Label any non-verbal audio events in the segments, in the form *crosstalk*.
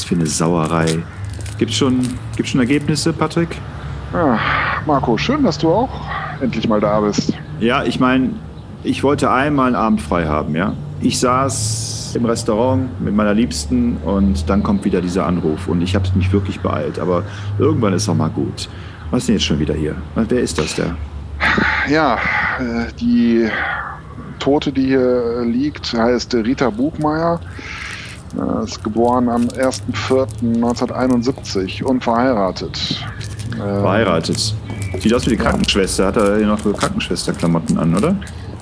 Was für eine Sauerei. Gibt's schon, gibt's schon Ergebnisse, Patrick? Ja, Marco, schön, dass du auch endlich mal da bist. Ja, ich meine, ich wollte einmal einen Abend frei haben, ja. Ich saß im Restaurant mit meiner Liebsten und dann kommt wieder dieser Anruf und ich habe mich wirklich beeilt. Aber irgendwann ist auch mal gut. Was ist denn jetzt schon wieder hier? Wer ist das der? Ja, äh, die Tote, die hier liegt, heißt Rita Buchmeier. Äh, Ist geboren am 1.4.1971, unverheiratet. Äh, Verheiratet. Sieht aus wie die Krankenschwester. Hat er hier noch so Krankenschwesterklamotten an, oder?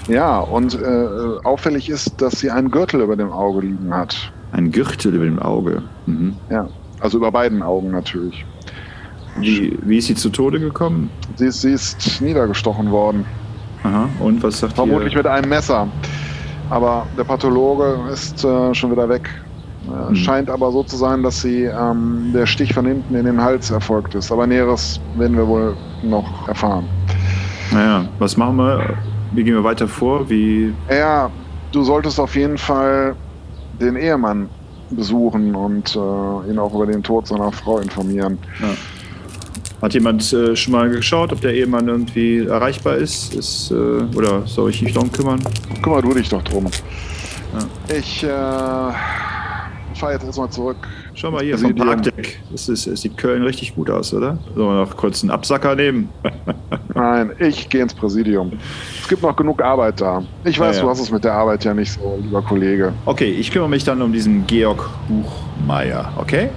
Ja, und äh, auffällig ist, dass sie einen Gürtel über dem Auge liegen hat. Ein Gürtel über dem Auge. Mhm. Ja, also über beiden Augen natürlich. Wie, wie ist sie zu Tode gekommen? Sie ist, sie ist niedergestochen worden, Aha. Und was sagt vermutlich ihr? mit einem Messer. Aber der Pathologe ist äh, schon wieder weg. Äh. Scheint aber so zu sein, dass sie ähm, der Stich von hinten in den Hals erfolgt ist. Aber Näheres werden wir wohl noch erfahren. Naja, was machen wir? Wie gehen wir weiter vor? Wie. Ja, du solltest auf jeden Fall den Ehemann besuchen und äh, ihn auch über den Tod seiner Frau informieren. Hat jemand äh, schon mal geschaut, ob der Ehemann irgendwie erreichbar ist? ist äh, oder soll ich mich darum kümmern? Kümmer du dich doch drum. Ich äh, fahre jetzt erstmal zurück. Schau mal hier vom. Parkdeck. Es, ist, es sieht Köln richtig gut aus, oder? Sollen wir noch kurz einen Absacker nehmen? *laughs* Nein, ich gehe ins Präsidium. Es gibt noch genug Arbeit da. Ich weiß, Ja, ja. du hast es mit der Arbeit ja nicht so, lieber Kollege. Okay, ich kümmere mich dann um diesen Georg Buchmeier, okay?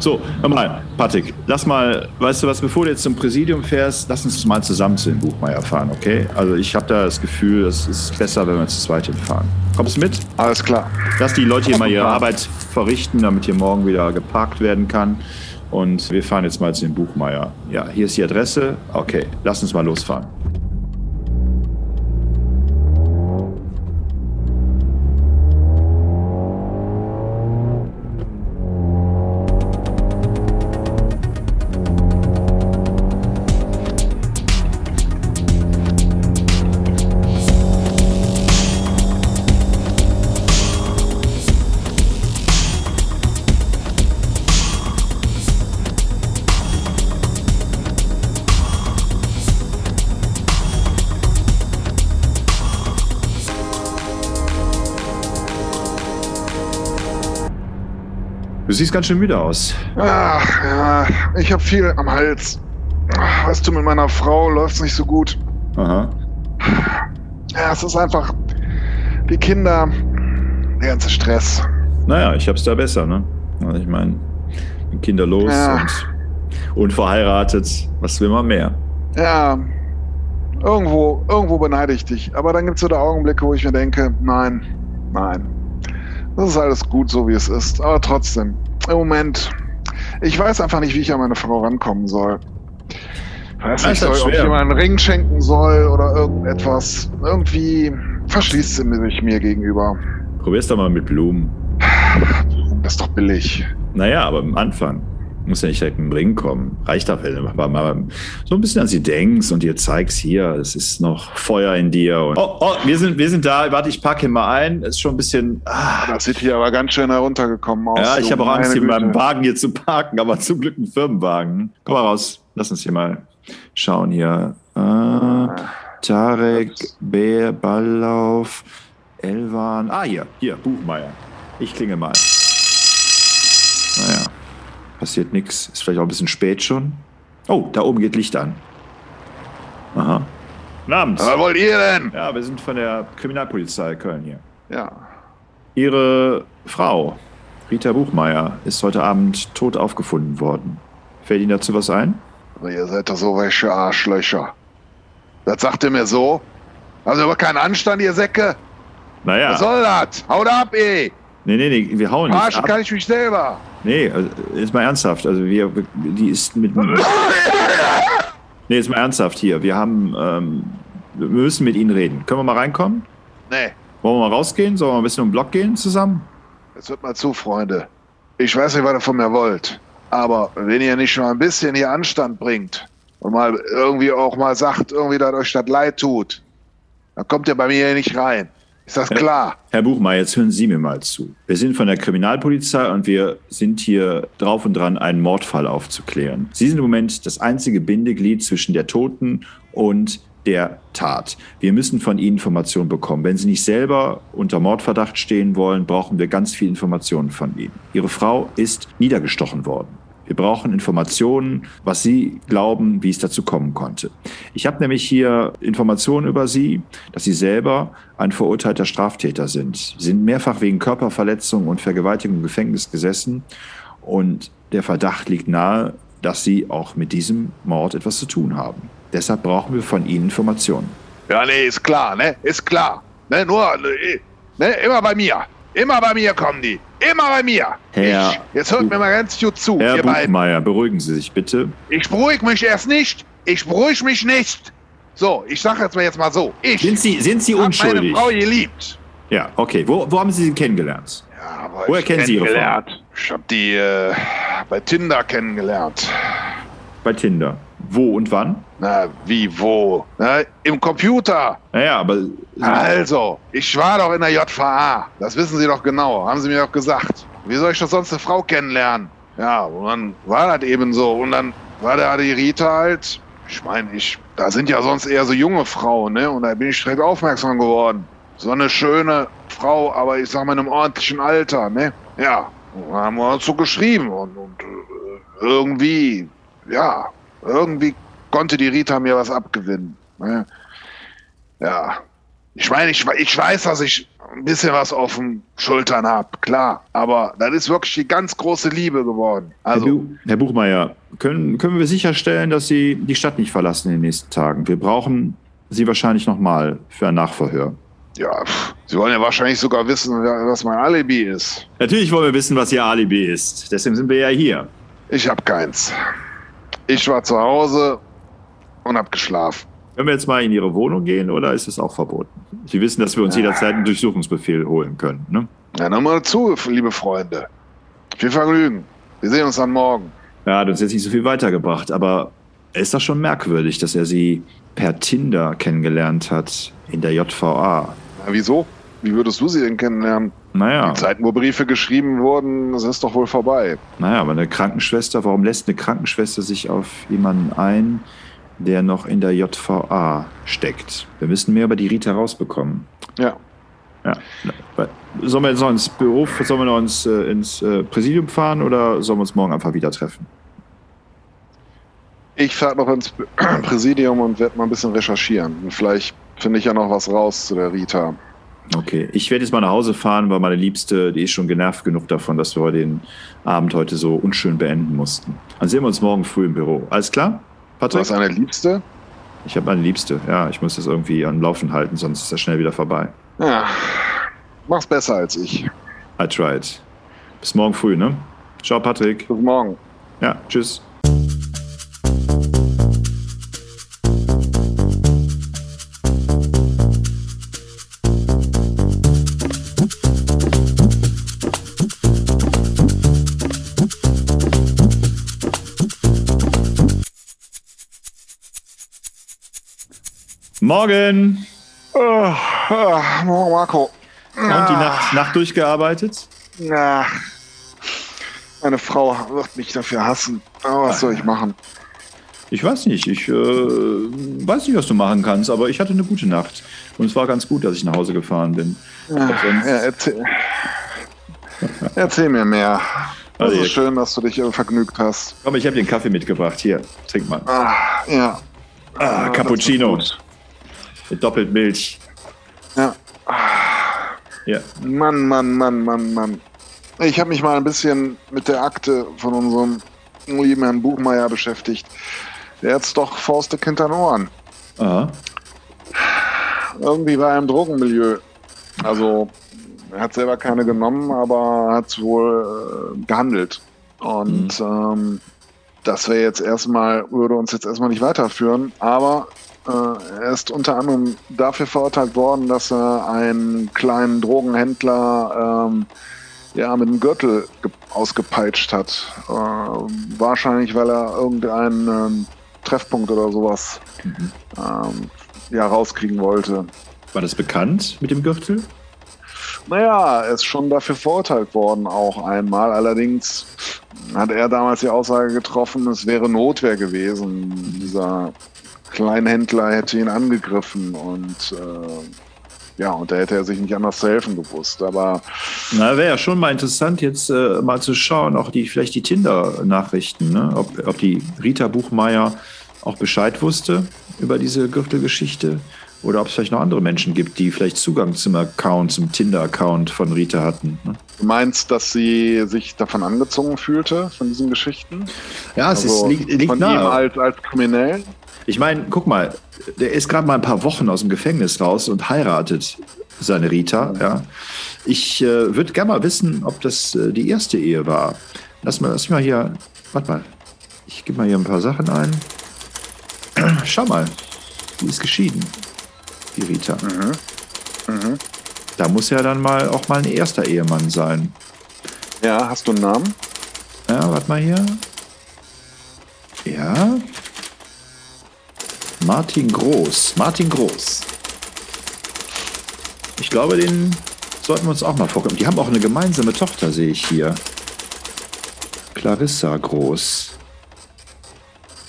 So, nochmal, Patrick, lass mal, weißt du was, bevor du jetzt zum Präsidium fährst, lass uns mal zusammen zu dem Buchmeier fahren, okay? Also ich habe da das Gefühl, es ist besser, wenn wir zu zweit hinfahren. Kommst du mit? Alles klar. Lass die Leute hier mal ihre. Arbeit verrichten, damit hier morgen wieder geparkt werden kann. Und wir fahren jetzt mal zu dem Buchmeier. Ja, hier ist die Adresse. Okay, lass uns mal losfahren. Siehst ganz schön müde aus. Ach, ja, ich habe viel am Hals. Weißt du, mit meiner Frau läuft's nicht so gut. Aha. Ja, es ist einfach die Kinder, der ganze Stress. Naja, ich hab's da besser, ne? Also ich meine, kinderlos Ja. und unverheiratet. Was will man mehr? Ja, irgendwo, irgendwo beneide ich dich. Aber dann gibt's wieder Augenblicke, wo ich mir denke, nein, nein. Das ist alles gut, so wie es ist. Aber trotzdem, im Moment, ich weiß einfach nicht, wie ich an meine Frau rankommen soll. Ich weiß nicht, halt soll, ob ich ihr mal einen Ring schenken soll oder irgendetwas. Irgendwie verschließt sie sich mir gegenüber. Probier's doch mal mit Blumen. Das ist doch billig. Naja, aber am Anfang. Muss ja nicht direkt mit dem Ring kommen. Reicht doch, wenn du mal, mal so ein bisschen an sie denkst und ihr zeigst, hier, es ist noch Feuer in dir. Und oh, oh, wir sind, wir sind da. Warte, ich packe ihn mal ein. Ist schon ein bisschen. Ah, Das sieht hier aber ganz schön heruntergekommen aus. ja, ich habe auch Angst, hier in meinem. Wagen hier zu parken, aber zum Glück ein Firmenwagen. Komm mal raus. Lass uns hier mal schauen hier. Ah, Tarek, Bär, Balllauf, Elvan. Ah, hier, hier, Buchmeier. Ich klinge mal. Passiert nichts. Ist vielleicht auch ein bisschen spät schon. Oh, da oben geht Licht an. Aha. Guten Abend. Was wollt ihr denn? Ja, wir sind von der Kriminalpolizei Köln hier. Ja. Ihre Frau, Rita Buchmeier, ist heute Abend tot aufgefunden worden. Fällt Ihnen dazu was ein? Aber ihr seid doch so welche Arschlöcher. Das sagt ihr mir so? Also aber keinen Anstand, ihr Säcke? Naja. Was soll das? Haut ab, ey! Nee, nee, nee, wir hauen nicht Arschen ab. kann ich mich selber. Nee, also, jetzt mal ernsthaft. Also wir, die ist mit... Nee, jetzt mal ernsthaft hier. Wir haben, ähm, wir müssen mit Ihnen reden. Können wir mal reinkommen? Nee, Wollen wir mal rausgehen? Sollen wir ein bisschen um den Block gehen zusammen? jetzt hört mal zu, Freunde. Ich weiß nicht, was ihr von mir wollt. Aber wenn ihr nicht mal ein bisschen hier Anstand bringt und mal irgendwie auch mal sagt, irgendwie, dass euch das leid tut, dann kommt ihr bei mir hier nicht rein. Ist das klar? Herr Buchmeier, jetzt hören Sie mir mal zu. Wir sind von der Kriminalpolizei und wir sind hier drauf und dran, einen Mordfall aufzuklären. Sie sind im Moment das einzige Bindeglied zwischen der Toten und der Tat. Wir müssen von Ihnen Informationen bekommen. Wenn Sie nicht selber unter Mordverdacht stehen wollen, brauchen wir ganz viel Informationen von Ihnen. Ihre Frau ist niedergestochen worden. Wir brauchen Informationen, was Sie glauben, wie es dazu kommen konnte. Ich habe nämlich hier Informationen über Sie, dass Sie selber ein verurteilter Straftäter sind. Sie sind mehrfach wegen Körperverletzung und Vergewaltigung im Gefängnis gesessen und der Verdacht liegt nahe, dass Sie auch mit diesem Mord etwas zu tun haben. Deshalb brauchen wir von Ihnen Informationen. Ja, nee, ist klar, ne? Ist klar. Ne, nur, ne, immer bei mir. Immer bei mir kommen die. Immer bei mir. Herr ich, jetzt hört mir mal ganz gut zu, Herr. Buchmeier, beruhigen Sie sich bitte. Ich beruhige mich erst nicht. Ich beruhige mich nicht. So, ich sag jetzt mal jetzt mal so. Ich Sind Sie, sind Sie hab meine unschuldig? Frau geliebt. Ja, okay. Wo, wo haben Sie sie kennengelernt? Ja, Woher kennen Sie Ihre Frau? Ich hab die äh, bei Tinder kennengelernt. Bei Tinder. Wo und wann? Na, wie, wo? Na, Im Computer. Naja, aber Also, ich war doch in der JVA. Das wissen Sie doch genau. Haben Sie mir doch gesagt. Wie soll ich doch sonst eine Frau kennenlernen? Ja, und dann war das eben so. Und dann war da die Rita halt. Ich meine, ich, da sind ja sonst eher so junge Frauen, ne? Und da bin ich direkt aufmerksam geworden. So eine schöne Frau, aber ich sag mal in einem ordentlichen Alter, ne? Ja. Und dann haben wir uns so geschrieben und, und äh, irgendwie, ja, irgendwie konnte die Rita mir was abgewinnen. Ne? Ja. Ich meine, ich, ich weiß, dass ich ein bisschen was auf den Schultern habe, klar. Aber das ist wirklich die ganz große Liebe geworden. Herr, Also, Bu Herr Buchmeier, können, können wir sicherstellen, dass Sie die Stadt nicht verlassen in den nächsten Tagen? Wir brauchen Sie wahrscheinlich nochmal für ein Nachverhör. ja, pff, Sie wollen ja wahrscheinlich sogar wissen, was mein Alibi ist. Natürlich wollen wir wissen, was Ihr Alibi ist. Deswegen sind wir ja hier. Ich habe keins. Ich war zu Hause und habe geschlafen. Können wir jetzt mal in Ihre Wohnung gehen oder ist es auch verboten? Sie wissen, dass wir uns Ja. jederzeit einen Durchsuchungsbefehl holen können. Ne? Ja, dann mal zu, liebe Freunde. Viel Vergnügen. Wir sehen uns dann morgen. Er hat uns jetzt nicht so viel weitergebracht, aber ist doch schon merkwürdig, dass er Sie per Tinder kennengelernt hat in der JVA. Na, wieso? Wie würdest du sie denn kennenlernen? Naja, Die Zeiten, wo Briefe geschrieben wurden, das ist doch wohl vorbei. naja, aber eine Krankenschwester, warum lässt eine Krankenschwester sich auf jemanden ein, der noch in der JVA steckt? Wir müssen mehr über die Rita rausbekommen. Ja. Ja. Sollen wir jetzt noch ins Büro, sollen wir noch ins, äh, ins äh, Präsidium fahren oder sollen wir uns morgen einfach wieder treffen? Ich fahre noch ins *clears throat* Präsidium und werde mal ein bisschen recherchieren. Und vielleicht finde ich ja noch was raus zu der Rita. Okay, ich werde jetzt mal nach Hause fahren, weil meine Liebste, die ist schon genervt genug davon, dass wir den Abend heute so unschön beenden mussten. Dann sehen wir uns morgen früh im Büro. Alles klar? Du Patrick? hast eine Liebste? Ich habe meine Liebste. Ja, ich muss das irgendwie am Laufen halten, sonst ist das schnell wieder vorbei. Ja. Mach's besser als ich. I tried. Bis morgen früh, ne? Ciao, Patrick. Bis morgen. Ja, tschüss. Morgen! Ah, ah, morgen, Marco. Und die Nacht, Nacht durchgearbeitet? Ja. Meine Frau wird mich dafür hassen. Aber was soll ich machen? Ich weiß nicht, ich äh, weiß nicht, was du machen kannst, aber ich hatte eine gute Nacht. Und es war ganz gut, dass ich nach Hause gefahren bin. Ja, sonst- ja, erzähl, erzähl mir mehr. Es Also, ist schön, dass du dich vergnügt hast. Komm, ich habe dir einen Kaffee mitgebracht. Hier, trink mal. Ah, ja. Ah, Cappuccino. Mit doppelt Milch. Ja. Ja. Mann, Mann, Mann, Mann, Mann. Ich habe mich mal ein bisschen mit der Akte von unserem lieben Herrn Buchmeier beschäftigt. Der hat's doch faustig hinter den Ohren. Aha. Irgendwie war er im Drogenmilieu. Also, er hat selber keine genommen, aber hat wohl äh, gehandelt. Und ähm, das wäre jetzt erstmal, würde uns jetzt erstmal nicht weiterführen, aber er ist unter anderem dafür verurteilt worden, dass er einen kleinen Drogenhändler ähm, ja, mit dem Gürtel ge- ausgepeitscht hat. Äh, wahrscheinlich, weil er irgendeinen ähm, Treffpunkt oder sowas Mhm. ähm, ja, rauskriegen wollte. War das bekannt mit dem Gürtel? Naja, er ist schon dafür verurteilt worden, auch einmal. Allerdings hat er damals die Aussage getroffen, es wäre Notwehr gewesen. Dieser Kleinhändler hätte ihn angegriffen und äh, ja, und da hätte er sich nicht anders zu helfen gewusst. Aber na, wäre ja schon mal interessant, jetzt äh, mal zu schauen, auch die vielleicht die Tinder-Nachrichten, ne? ob, ob die Rita Buchmeier auch Bescheid wusste über diese Gürtelgeschichte oder ob es vielleicht noch andere Menschen gibt, die vielleicht Zugang zum Account, zum Tinder-Account von Rita hatten. Ne? Du meinst, dass sie sich davon angezogen fühlte, von diesen Geschichten? Ja, es also ist, liegt, liegt von nahe. ihm als, als kriminell? Ich meine, guck mal, der ist gerade mal ein paar Wochen aus dem Gefängnis raus und heiratet seine Rita. Ja. Ich äh, würde gerne mal wissen, ob das äh, die erste Ehe war. Lass mal, lass mal hier, warte mal, ich gebe mal hier ein paar Sachen ein. *clears throat* Schau mal, die ist geschieden, die Rita. Mhm. Mhm. Da muss ja dann mal auch mal ein erster Ehemann sein. Ja, hast du einen Namen? Ja, warte mal hier. Ja. Martin Groß. Martin Groß. Ich glaube, den sollten wir uns auch mal vorkommen. Die haben auch eine gemeinsame Tochter, sehe ich hier. Clarissa Groß.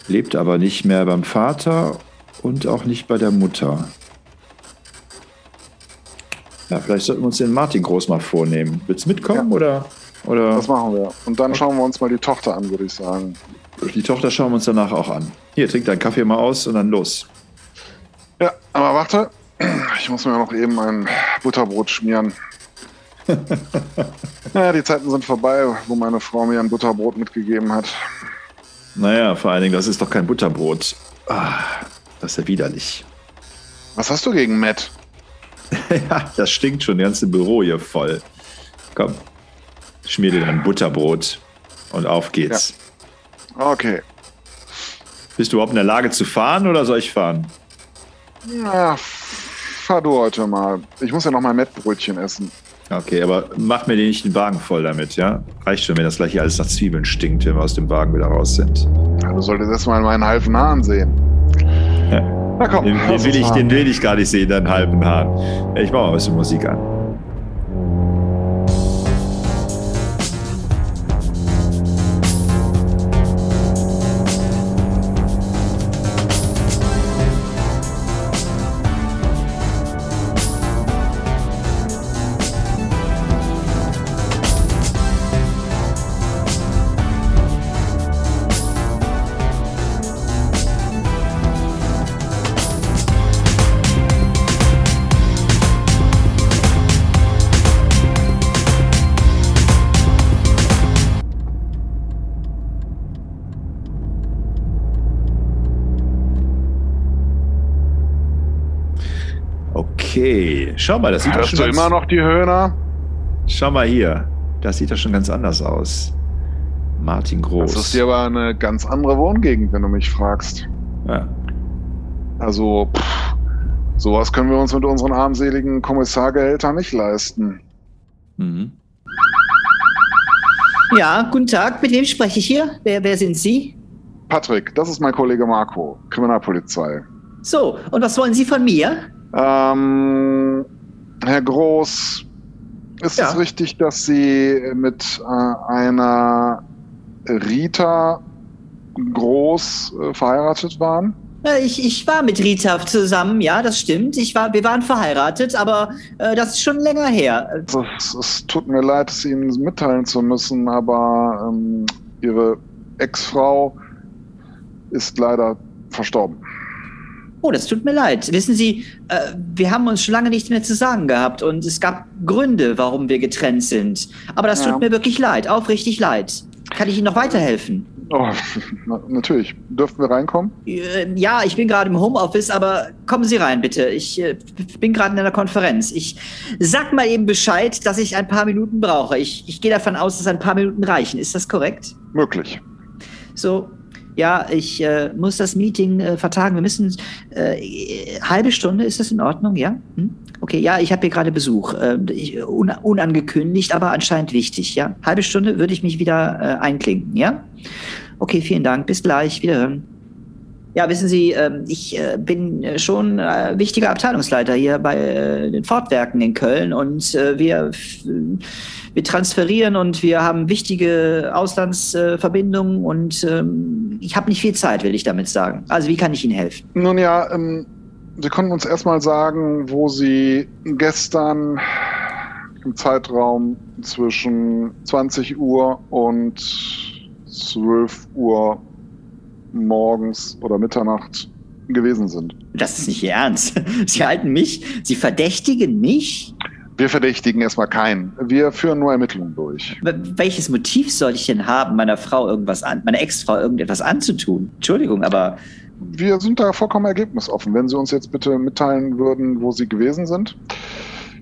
Lebt aber nicht mehr beim Vater und auch nicht bei der Mutter. Ja, vielleicht sollten wir uns den Martin Groß mal vornehmen. Willst du mitkommen ja. oder, oder? Das machen wir. Und dann schauen wir uns mal die Tochter an, würde ich sagen. Die Tochter schauen wir uns danach auch an. Hier, trink deinen Kaffee mal aus und dann los. Ja, aber warte. Ich muss mir noch eben ein Butterbrot schmieren. *laughs* ja, die Zeiten sind vorbei, wo meine Frau mir ein Butterbrot mitgegeben hat. Naja, vor allen Dingen, das ist doch kein Butterbrot. Ah, das ist ja widerlich. Was hast du gegen Matt? *laughs* ja, das stinkt schon, das ganze Büro hier voll. Komm, schmier dir dein Butterbrot und auf geht's. Ja. Okay. Bist du überhaupt in der Lage zu fahren oder soll ich fahren? Na, fahr du heute mal. Ich muss ja noch mal Mettbrötchen essen. Okay, aber mach mir nicht den Wagen voll damit, ja? Reicht schon, wenn das gleich hier alles nach Zwiebeln stinkt, wenn wir aus dem Wagen wieder raus sind. Ja, du solltest erst mal in meinen halben Haaren sehen. Ja. Na komm, den, den will ich, den will ich gar nicht sehen, deinen halben Haaren. Ich mach mal ein bisschen Musik an. Schau mal, das sieht Hörst doch du schon immer noch die Höhner? Schau mal hier, das sieht doch schon ganz anders aus. Martin Groß. Das ist hier aber eine ganz andere Wohngegend, wenn du mich fragst. Ja. Also, pff, sowas können wir uns mit unseren armseligen Kommissargehältern nicht leisten. Mhm. Ja, guten Tag, mit wem spreche ich hier? Wer, wer sind Sie? Patrick, das ist mein Kollege Marco, Kriminalpolizei. So, und was wollen Sie von mir? Ähm, Herr Groß, ist Ja. es richtig, dass Sie mit äh, einer Rita Groß äh, verheiratet waren? Äh, Ich, ich war mit Rita zusammen, ja, das stimmt. Ich war, wir waren verheiratet, aber äh, das ist schon länger her. Es, es tut mir leid, es Ihnen mitteilen zu müssen, aber ähm, Ihre Ex-Frau ist leider verstorben. Oh, das tut mir leid. Wissen Sie, äh, wir haben uns schon lange nichts mehr zu sagen gehabt und es gab Gründe, warum wir getrennt sind. Aber das Ja. tut mir wirklich leid, aufrichtig leid. Kann ich Ihnen noch weiterhelfen? Oh, na, natürlich. Dürften wir reinkommen? Äh, Ja, ich bin gerade im Homeoffice, aber kommen Sie rein, bitte. Ich äh, bin gerade in einer Konferenz. Ich sag mal eben Bescheid, dass ich ein paar Minuten brauche. Ich, ich gehe davon aus, dass ein paar Minuten reichen. Ist das korrekt? Möglich. So, ja, ich äh, muss das Meeting äh, vertagen. Wir müssen äh, halbe Stunde, ist das in Ordnung? Ja? Hm? Okay, ja, ich habe hier gerade Besuch. Äh, ich, un, unangekündigt, aber anscheinend wichtig. Ja, halbe Stunde würde ich mich wieder äh, einklinken. Ja? Okay, vielen Dank. Bis gleich. Wiederhören. Ja, wissen Sie, ähm, ich äh, bin äh, schon äh, wichtiger Abteilungsleiter hier bei den Fortwerken in Köln und wir, wir transferieren und wir haben wichtige Auslandsverbindungen und ähm, ich habe nicht viel Zeit, will ich damit sagen. Also wie kann ich Ihnen helfen? Nun ja, ähm, Sie konnten uns erstmal sagen, wo Sie gestern im Zeitraum zwischen 20 Uhr und 12 Uhr morgens oder Mitternacht gewesen sind. Das ist nicht Ihr Ernst. *laughs* Sie halten mich, Sie verdächtigen mich? Wir verdächtigen erstmal keinen. Wir führen nur Ermittlungen durch. Welches Motiv soll ich denn haben, meiner Frau irgendwas an, meiner Ex-Frau irgendetwas anzutun? Entschuldigung, aber. Wir sind da vollkommen ergebnisoffen. Wenn Sie uns jetzt bitte mitteilen würden, wo Sie gewesen sind.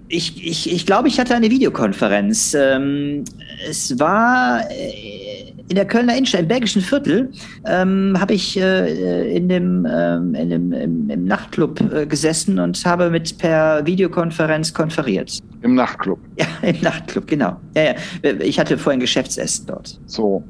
Ich, ich, ich glaube, ich hatte eine Videokonferenz. Ähm, es war. Äh, in der Kölner Innenstadt, im belgischen Viertel, ähm, habe ich äh, in dem, ähm, in dem im, im Nachtclub äh, gesessen und habe mit per Videokonferenz konferiert. Im Nachtclub? Ja, *laughs* im Nachtclub, genau. Ja, ja. Ich hatte vorhin Geschäftsessen dort. So.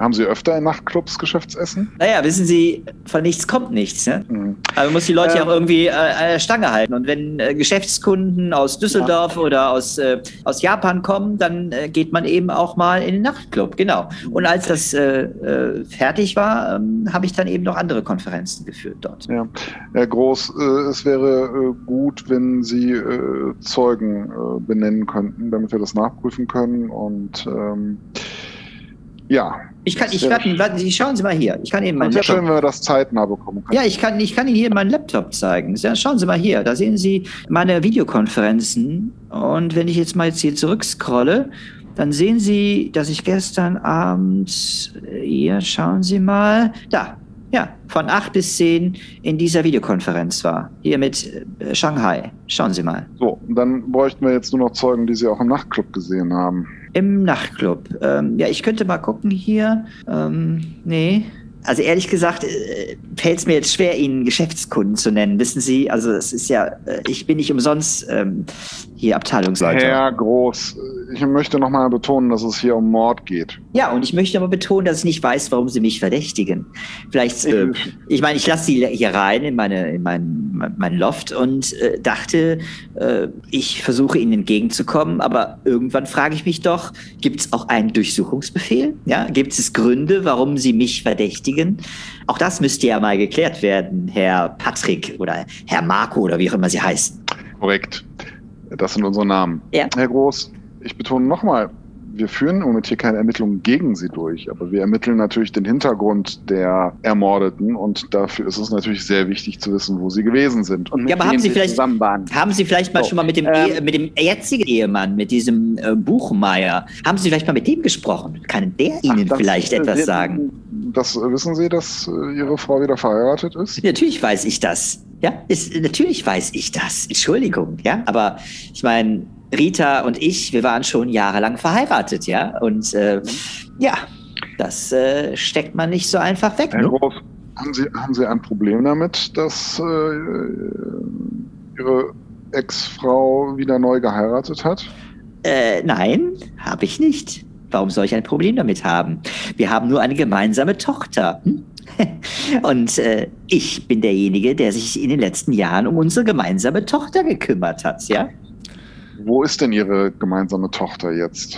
Haben Sie öfter in Nachtclubs Geschäftsessen? Naja, wissen Sie, von nichts kommt nichts. Ne? Mhm. Aber man muss die Leute ja ähm, auch irgendwie äh, an der Stange halten. Und wenn äh, Geschäftskunden aus Düsseldorf ja. oder aus, äh, aus Japan kommen, dann äh, geht man eben auch mal in den Nachtclub. Genau. Und als das äh, äh, fertig war, ähm, habe ich dann eben noch andere Konferenzen geführt dort. Ja, Herr Groß, es wäre gut, wenn Sie Zeugen benennen könnten, damit wir das nachprüfen können. Und ähm, ja, ich kann, ich kann, warten Sie, schauen Sie mal hier. Ich kann Ihnen meinen Laptop. schön, wenn wir das zeitnah bekommen können. Ja, ich kann, ich kann Ihnen hier meinen Laptop zeigen. Schauen Sie mal hier. Da sehen Sie meine Videokonferenzen. Und wenn ich jetzt mal jetzt hier zurückscrolle, dann sehen Sie, dass ich gestern Abend, hier, schauen Sie mal, da, ja, von acht bis zehn in dieser Videokonferenz war. Hier mit äh, Shanghai. Schauen Sie mal. So, dann bräuchten wir jetzt nur noch Zeugen, die Sie auch im Nachtclub gesehen haben. Im Nachtclub. Ähm, ja, ich könnte mal gucken hier. Ähm, nee. Also ehrlich gesagt, äh, fällt es mir jetzt schwer, Ihnen Geschäftskunden zu nennen. Wissen Sie, also es ist ja, äh, ich bin nicht umsonst ähm, hier Abteilungsleiter. Herr Groß, ich möchte nochmal betonen, dass es hier um Mord geht. Ja, und ich möchte aber betonen, dass ich nicht weiß, warum Sie mich verdächtigen. Vielleicht, äh, ich meine, ich lasse Sie hier rein in, meine, in mein, mein Loft und äh, dachte, äh, ich versuche Ihnen entgegenzukommen, aber irgendwann frage ich mich doch, gibt es auch einen Durchsuchungsbefehl? Ja, gibt es Gründe, warum Sie mich verdächtigen? Auch das müsste ja mal geklärt werden, Herr Patrick oder Herr Marco oder wie auch immer Sie heißen. Korrekt. Das sind unsere Namen. Ja. Herr Groß, ich betone nochmal, wir führen im hier keine Ermittlungen gegen sie durch, aber wir ermitteln natürlich den Hintergrund der Ermordeten und dafür ist es natürlich sehr wichtig zu wissen, wo sie gewesen sind. Und ja, aber haben Sie, vielleicht, haben Sie vielleicht mal so, schon mal mit dem, ähm, mit dem jetzigen Ehemann, mit diesem äh, Buchmeier, haben Sie vielleicht mal mit dem gesprochen? Kann der Ihnen ach, vielleicht etwas sagen? Das wissen Sie, dass äh, Ihre Frau wieder verheiratet ist? Natürlich weiß ich das. Ja, ist, natürlich weiß ich das. Entschuldigung, ja. Aber ich meine, Rita und ich, wir waren schon jahrelang verheiratet, ja. Und äh, ja, das äh, steckt man nicht so einfach weg. Herr ne? Groß, haben Sie, haben Sie ein Problem damit, dass äh, Ihre Ex-Frau wieder neu geheiratet hat? Äh, nein, habe ich nicht. Warum soll ich ein Problem damit haben? Wir haben nur eine gemeinsame Tochter. Hm? *laughs* Und äh, ich bin derjenige, der sich in den letzten Jahren um unsere gemeinsame Tochter gekümmert hat, ja? Wo ist denn Ihre gemeinsame Tochter jetzt?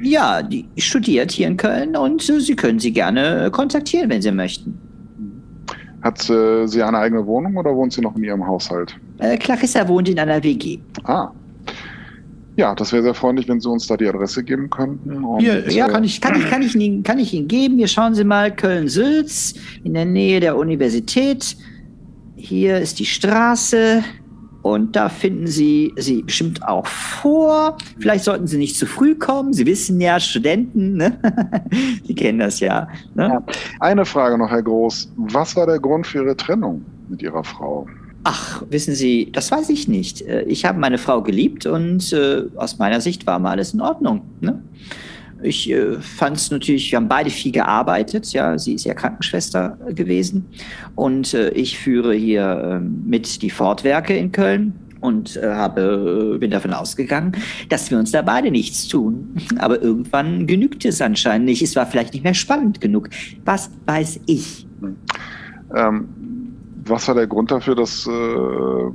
Ja, die studiert hier in Köln und äh, Sie können sie gerne kontaktieren, wenn Sie möchten. Hat äh, sie eine eigene Wohnung oder wohnt sie noch in Ihrem Haushalt? Äh, Clarissa wohnt in einer WG. Ah. Ja, das wäre sehr freundlich, wenn Sie uns da die Adresse geben könnten. Und, Hier, ja, kann ich, kann, ich, kann, ich Ihnen, kann ich Ihnen geben. Hier schauen Sie mal, Köln-Sülz, in der Nähe der Universität. Hier ist die Straße. Und da finden Sie sie bestimmt auch vor. Vielleicht sollten Sie nicht zu früh kommen. Sie wissen ja, Studenten, ne? *laughs* Sie kennen das ja, ne? ja. Eine Frage noch, Herr Groß. Was war der Grund für Ihre Trennung mit Ihrer Frau? Ach, wissen Sie, das weiß ich nicht. Äh, ich habe meine Frau geliebt und äh, aus meiner Sicht war mal alles in Ordnung. Ne? Ich äh, fand es natürlich, wir haben beide viel gearbeitet. Ja, sie ist ja Krankenschwester gewesen und äh, ich führe hier äh, mit die Fortwerke in Köln und äh, habe, äh, bin davon ausgegangen, dass wir uns da beide nichts tun. *laughs* Aber irgendwann genügte es anscheinend nicht. Es war vielleicht nicht mehr spannend genug. Was weiß ich? Ähm, was war der Grund dafür, dass äh,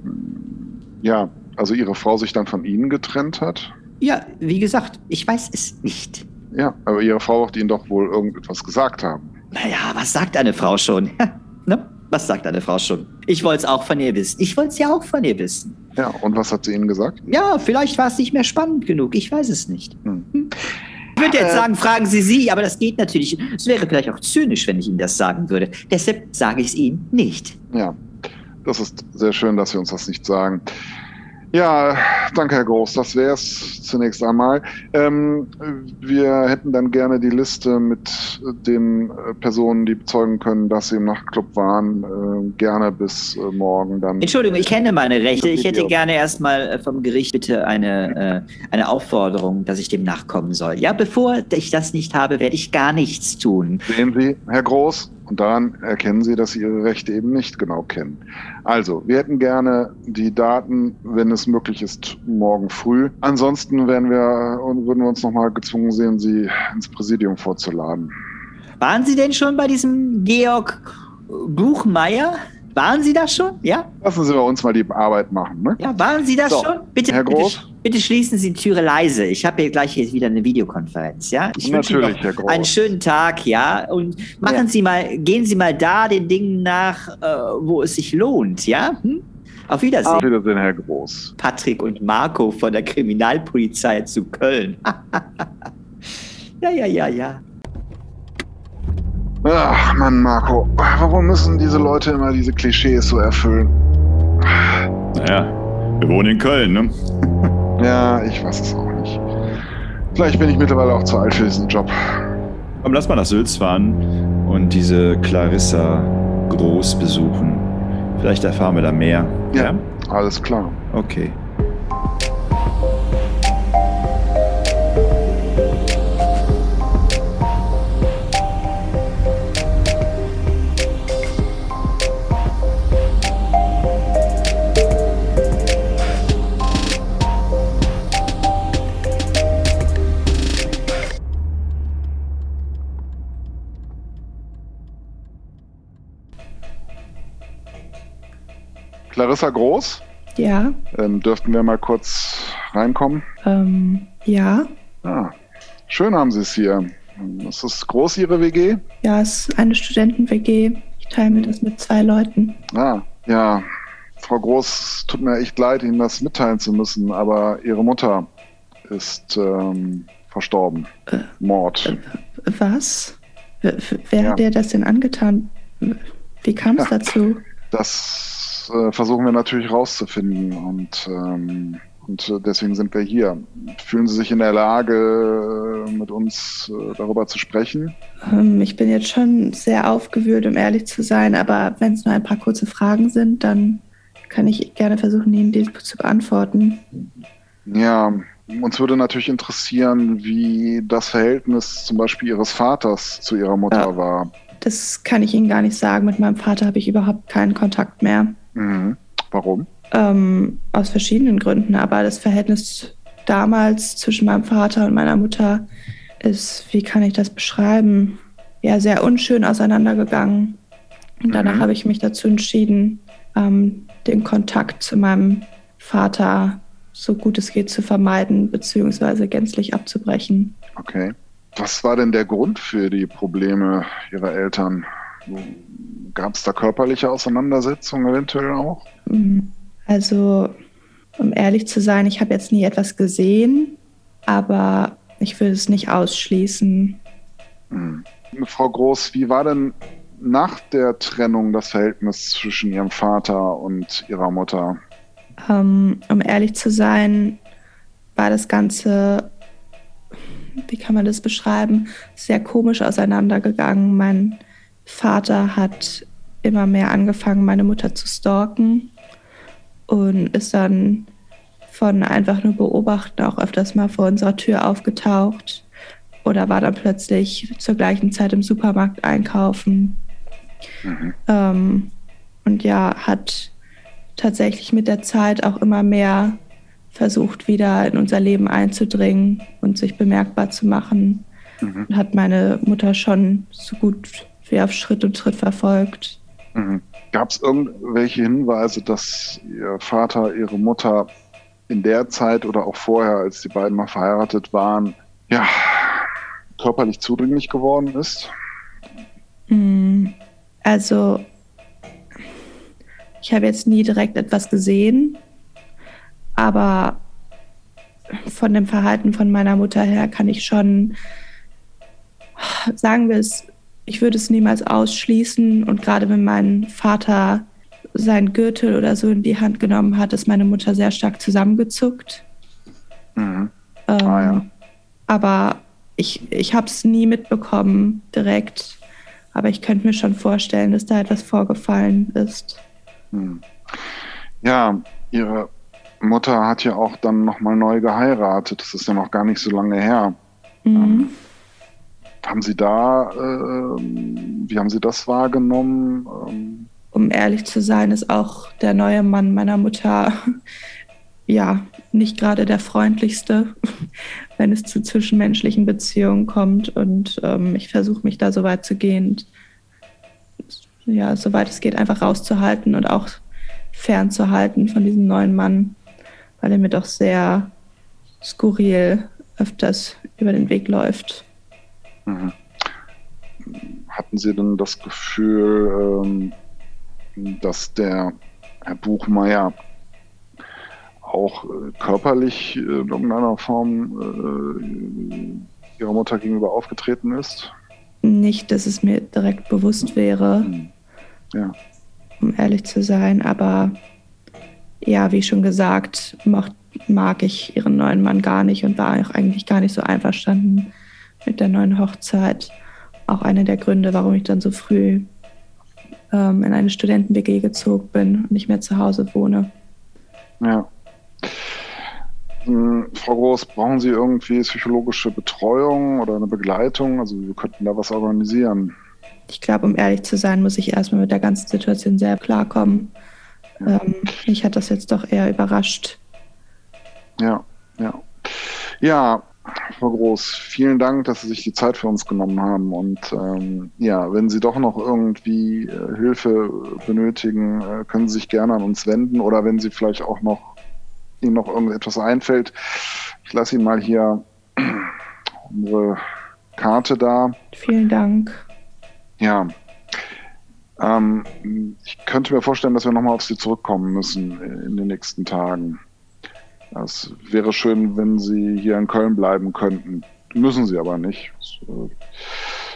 ja, also Ihre Frau sich dann von Ihnen getrennt hat? Ja, wie gesagt, ich weiß es nicht. Ja, aber Ihre Frau wird Ihnen doch wohl irgendetwas gesagt haben. Naja, was sagt eine Frau schon? *laughs* ne? Was sagt eine Frau schon? Ich wollte es auch von ihr wissen. Ich wollte es ja auch von ihr wissen. Ja, und was hat sie Ihnen gesagt? Ja, vielleicht war es nicht mehr spannend genug. Ich weiß es nicht. Hm. Ich würde jetzt sagen, fragen Sie sie, aber das geht natürlich. Es wäre vielleicht auch zynisch, wenn ich Ihnen das sagen würde. Deshalb sage ich es Ihnen nicht. Ja, das ist sehr schön, dass Sie uns das nicht sagen. Ja, danke, Herr Groß. Das wäre es zunächst einmal. Ähm, wir hätten dann gerne die Liste mit den äh, Personen, die bezeugen können, dass sie im Nachtclub waren, äh, gerne bis äh, morgen dann. Entschuldigung, ich kenne meine Rechte. Ich hätte gerne erstmal äh, vom Gericht bitte eine, äh, eine Aufforderung, dass ich dem nachkommen soll. Ja, bevor ich das nicht habe, werde ich gar nichts tun. Sehen Sie, Herr Groß, und daran erkennen Sie, dass Sie Ihre Rechte eben nicht genau kennen. Also, wir hätten gerne die Daten, wenn es möglich ist, morgen früh. Ansonsten werden wir, würden wir uns nochmal gezwungen sehen, Sie ins Präsidium vorzuladen. Waren Sie denn schon bei diesem Georg Buchmeier? Waren Sie das schon? Ja? Lassen Sie bei uns mal die Arbeit machen. Ne? Ja, waren Sie das So, schon? Bitte, Herr Groß? Bitte, bitte schließen Sie die Türe leise. Ich habe hier gleich jetzt wieder eine Videokonferenz, ja? Ich Ihnen Natürlich, noch Herr Groß. einen schönen Tag, ja? Und machen Ja. Sie mal, gehen Sie mal da den Dingen nach, äh, wo es sich lohnt, ja? Hm? Auf Wiedersehen. Auf Wiedersehen, Herr Groß. Patrick und Marco von der Kriminalpolizei zu Köln. *laughs* ja, ja, ja, ja. Ach, Mann, Marco. Warum müssen diese Leute immer diese Klischees so erfüllen? Naja, wir wohnen in Köln, ne? *laughs* Ja, ich weiß es auch nicht. Vielleicht bin ich mittlerweile auch zu alt für diesen Job. Komm, lass mal nach Sülz fahren und diese Clarissa groß besuchen. Vielleicht erfahren wir da mehr. Ja. Alles klar. Okay. Clarissa Groß, Ja, ähm, dürften wir mal kurz reinkommen? ähm, ja. Ah, schön haben Sie es hier. Ist es groß, Ihre WG? Ja, es ist eine Studenten-WG. Ich teile mir das mit zwei Leuten. Ah, ja. Frau Groß, tut mir echt leid, Ihnen das mitteilen zu müssen, aber Ihre Mutter ist ähm, verstorben. Äh, Mord. Was? W wer Ja. hat dir das denn angetan? Wie kam es Ja. dazu? Das äh, versuchen wir natürlich rauszufinden und, ähm, und äh, deswegen sind wir hier. Fühlen Sie sich in der Lage, äh, mit uns äh, darüber zu sprechen? Ähm, ich bin jetzt schon sehr aufgewühlt, um ehrlich zu sein, aber wenn es nur ein paar kurze Fragen sind, dann kann ich gerne versuchen, Ihnen die zu beantworten. Ja, uns würde natürlich interessieren, wie das Verhältnis zum Beispiel Ihres Vaters zu Ihrer Mutter Ja. war. Das kann ich Ihnen gar nicht sagen. Mit meinem Vater habe ich überhaupt keinen Kontakt mehr. Mhm. Warum? Ähm, aus verschiedenen Gründen, aber das Verhältnis damals zwischen meinem Vater und meiner Mutter ist, wie kann ich das beschreiben? Ja, sehr unschön auseinandergegangen. Und danach Mhm. habe ich mich dazu entschieden, ähm, den Kontakt zu meinem Vater so gut es geht zu vermeiden, beziehungsweise gänzlich abzubrechen. Okay. Was war denn der Grund für die Probleme Ihrer Eltern? Gab es da körperliche Auseinandersetzungen eventuell auch? Mm, Also, um ehrlich zu sein, ich habe jetzt nie etwas gesehen, aber ich würde es nicht ausschließen. Mhm. Frau Groß, wie war denn nach der Trennung das Verhältnis zwischen Ihrem Vater und Ihrer Mutter? Ähm, um ehrlich zu sein, war das Ganze, wie kann man das beschreiben, sehr komisch auseinandergegangen. Mein Vater hat immer mehr angefangen, meine Mutter zu stalken und ist dann von einfach nur beobachten auch öfters mal vor unserer Tür aufgetaucht oder war dann plötzlich zur gleichen Zeit im Supermarkt einkaufen. Mhm. Ähm, und ja, hat tatsächlich mit der Zeit auch immer mehr versucht, wieder in unser Leben einzudringen und sich bemerkbar zu machen. Mhm. Und hat meine Mutter schon so gut wie auf Schritt und Tritt verfolgt. Mhm. Gab es irgendwelche Hinweise, dass Ihr Vater, Ihre Mutter in der Zeit oder auch vorher, als die beiden mal verheiratet waren, ja, körperlich zudringlich geworden ist? Mm, Also, ich habe jetzt nie direkt etwas gesehen, aber von dem Verhalten von meiner Mutter her kann ich schon, sagen wir es, ich würde es niemals ausschließen. Und gerade wenn mein Vater seinen Gürtel oder so in die Hand genommen hat, ist meine Mutter sehr stark zusammengezuckt. Mhm. Ähm, Ah, ja. Aber ich, ich habe es nie mitbekommen direkt. Aber ich könnte mir schon vorstellen, dass da etwas vorgefallen ist. Hm. Ja, Ihre Mutter hat ja auch dann nochmal neu geheiratet. Das ist ja noch gar nicht so lange her. Mhm. Haben Sie da, äh, wie haben Sie das wahrgenommen? Ähm, Um ehrlich zu sein, ist auch der neue Mann meiner Mutter *laughs* ja nicht gerade der freundlichste, *laughs* wenn es zu zwischenmenschlichen Beziehungen kommt. Und ähm, ich versuche mich da so weit zu gehen, ja, soweit es geht, einfach rauszuhalten und auch fernzuhalten von diesem neuen Mann, weil er mir doch sehr skurril öfters über den Weg läuft. Mhm. Hatten Sie denn das Gefühl, ähm, dass der Herr Buchmeier auch äh, körperlich in irgendeiner Form äh, Ihrer Mutter gegenüber aufgetreten ist? Nicht, dass es mir direkt bewusst wäre. Hm. Ja. um ehrlich zu sein. Aber ja, wie schon gesagt, mag, mag ich ihren neuen Mann gar nicht und war auch eigentlich gar nicht so einverstanden mit der neuen Hochzeit. Auch einer der Gründe, warum ich dann so früh ähm, in eine Studenten-WG gezogen bin und nicht mehr zu Hause wohne. Ja. Hm, Frau Groß, brauchen Sie irgendwie psychologische Betreuung oder eine Begleitung? Also wir könnten da was organisieren. Ich glaube, um ehrlich zu sein, muss ich erstmal mit der ganzen Situation sehr klarkommen. Ähm, mich hat das jetzt doch eher überrascht. Ja, ja. Ja, Frau Groß, vielen Dank, dass Sie sich die Zeit für uns genommen haben. Und ähm, ja, wenn Sie doch noch irgendwie äh, Hilfe benötigen, äh, können Sie sich gerne an uns wenden. Oder wenn Sie vielleicht auch noch Ihnen noch irgendetwas einfällt, ich lasse Ihnen mal hier *clears throat* unsere Karte da. Vielen Dank. Ja. Ähm, ich könnte mir vorstellen, dass wir nochmal auf Sie zurückkommen müssen in den nächsten Tagen. Es wäre schön, wenn Sie hier in Köln bleiben könnten. Müssen Sie aber nicht. Es äh,